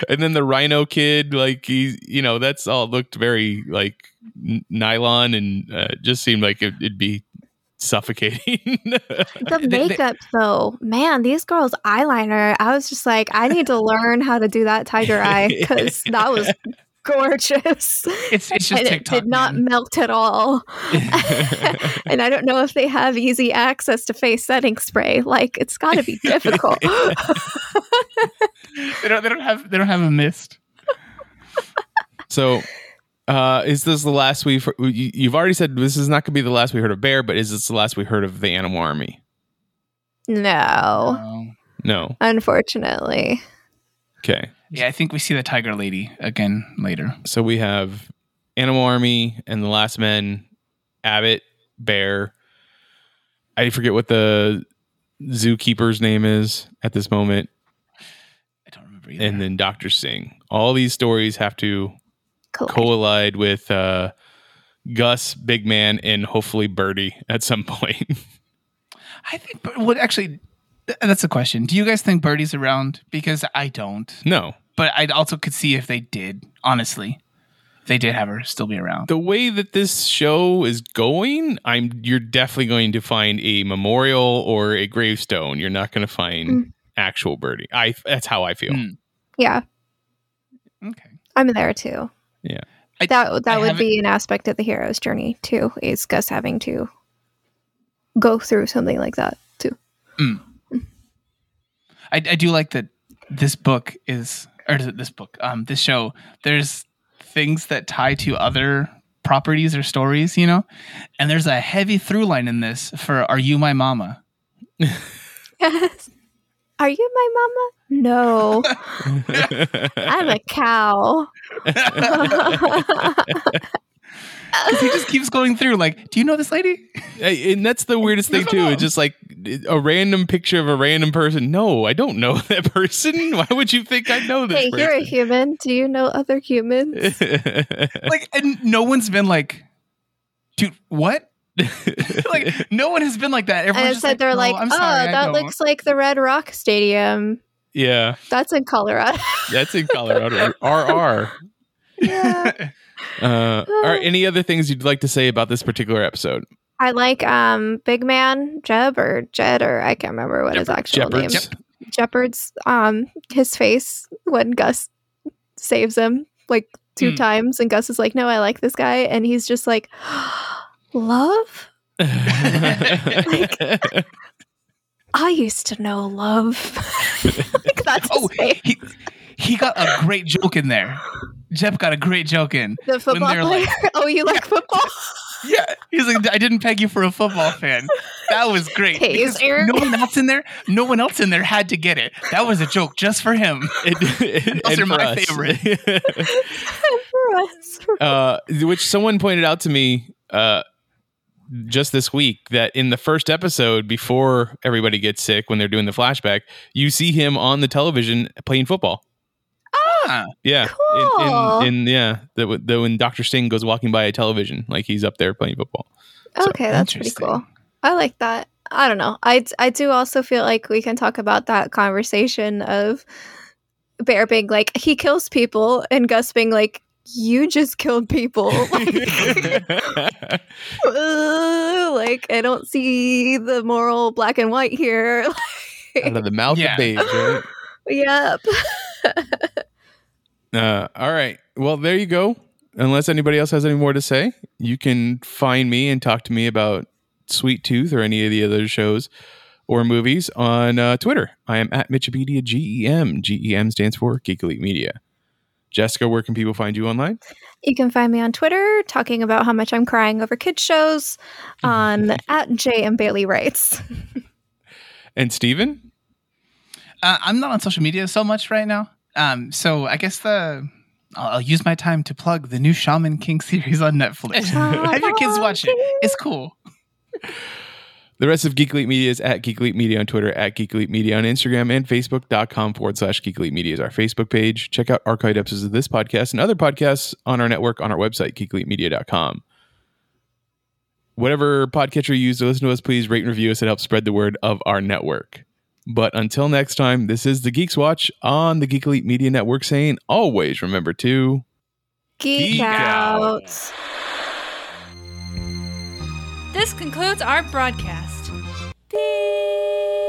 and then the rhino kid, like he, you know, that's all looked very like n- nylon and uh, just seemed like it, it'd be suffocating. The makeup, though, man, these girls' eyeliner. I was just like, I need to learn how to do that tiger eye because that was gorgeous. It's it's just and TikTok. it did not man. melt at all. and I don't know if they have easy access to face setting spray. Like it's got to be difficult. they don't they don't have they don't have a mist. So Uh, is this the last we've? you- You've already said this is not going to be the last we heard of Bear, but is this the last we heard of the Animal Army? No, No. unfortunately. Okay. yeah, I think we see the Tiger Lady again later. So we have Animal Army and the Last Men, Abbott, Bear. I forget what the zookeeper's name is at this moment, I don't remember either. and then Doctor Singh. All these stories have to Cool. collide with uh, Gus, Big Man, and hopefully Birdie at some point. I think, but what actually, that's a question. Do you guys think Birdie's around? Because I don't. no, But I also could see if they did, honestly. If they did have her still be around. the way that this show is going, I'm you're definitely going to find a memorial or a gravestone. You're not going to find Mm. actual Birdie. I that's how I feel. Mm. Yeah, Okay. I'm there too. Yeah. I- that that I would be an aspect of the hero's journey too. Is Gus having to go through something like that too? I, I do like that this book is, or is it this book, um, this show, there's things that tie to other properties or stories, you know? And there's a heavy through line in this for Are You My Mama? Yes. Are you my mama? No, I'm a cow. Because he just keeps going through, like, do you know this lady? Hey, and that's the weirdest thing too. It's just like a random picture of a random person. No, I don't know that person. Why would you think I know this hey, you're a human. Do you know other humans? Like, and no one's been like, dude, what? like, no one has been like that. and Everyone's instead just they're "No, like, oh, sorry, that looks like the Red Rock Stadium. yeah, That's in Colorado. that's in Colorado. RR. yeah. Uh, are any other things you'd like to say about this particular episode? I like um Big Man Jeb or Jed or I can't remember what his actual name. Jepperds. Jepperd's um his face when Gus saves him like two Hmm. times and Gus is like, No, I like this guy and he's just like Love? I used to know love. like that's Oh, he, he got a great joke in there. Jeff got a great joke in. The football player. like- oh, you like football? Yeah, he's like, I didn't peg you for a football fan. That was great. because Taser. No one else in there. No one else in there had to get it. That was a joke just for him. And- and- Those and are my for us. For us. uh, which someone pointed out to me uh, just this week that in the first episode, before everybody gets sick, when they're doing the flashback, you see him on the television playing football. Ah, Yeah, Cool. in, in, in yeah, the, the when Doctor Singh goes walking by a television, like he's up there playing football. So, Okay, that's pretty cool. I like that. I don't know. I I do also feel like we can talk about that conversation of Bear being like he kills people and Gus being like you just killed people. Like, uh, like I don't see the moral black and white here. Out of the mouth Yeah. of babes, right? yep. Uh, all right. Well, there you go. Unless anybody else has any more to say, you can find me and talk to me about Sweet Tooth or any of the other shows or movies on uh, Twitter. I am at Mitchipedia GEM. GEM stands for Geek Elite Media. Jessica, where can people find you online? You can find me on Twitter talking about how much I'm crying over kids shows on at J and Bailey Writes. And Steven? uh, I'm not on social media so much right now. Um, so I guess the I'll, I'll use my time to plug the new Shaman King series on Netflix. Have your kids watch it. It's cool. The rest of Geek Elite Media is at Geek Elite Media on Twitter, at Geek Elite Media on Instagram, and Facebook.com forward slash Geek Elite Media is our Facebook page. Check out archived episodes of this podcast and other podcasts on our network on our website, geekelitemedia.com. Whatever podcatcher you use to listen to us, please rate and review us. It helps spread the word of our network. But until next time, this is the Geeks Watch on the Geek Elite Media Network saying always remember to. Geek, Geek out. This concludes our broadcast. Beep.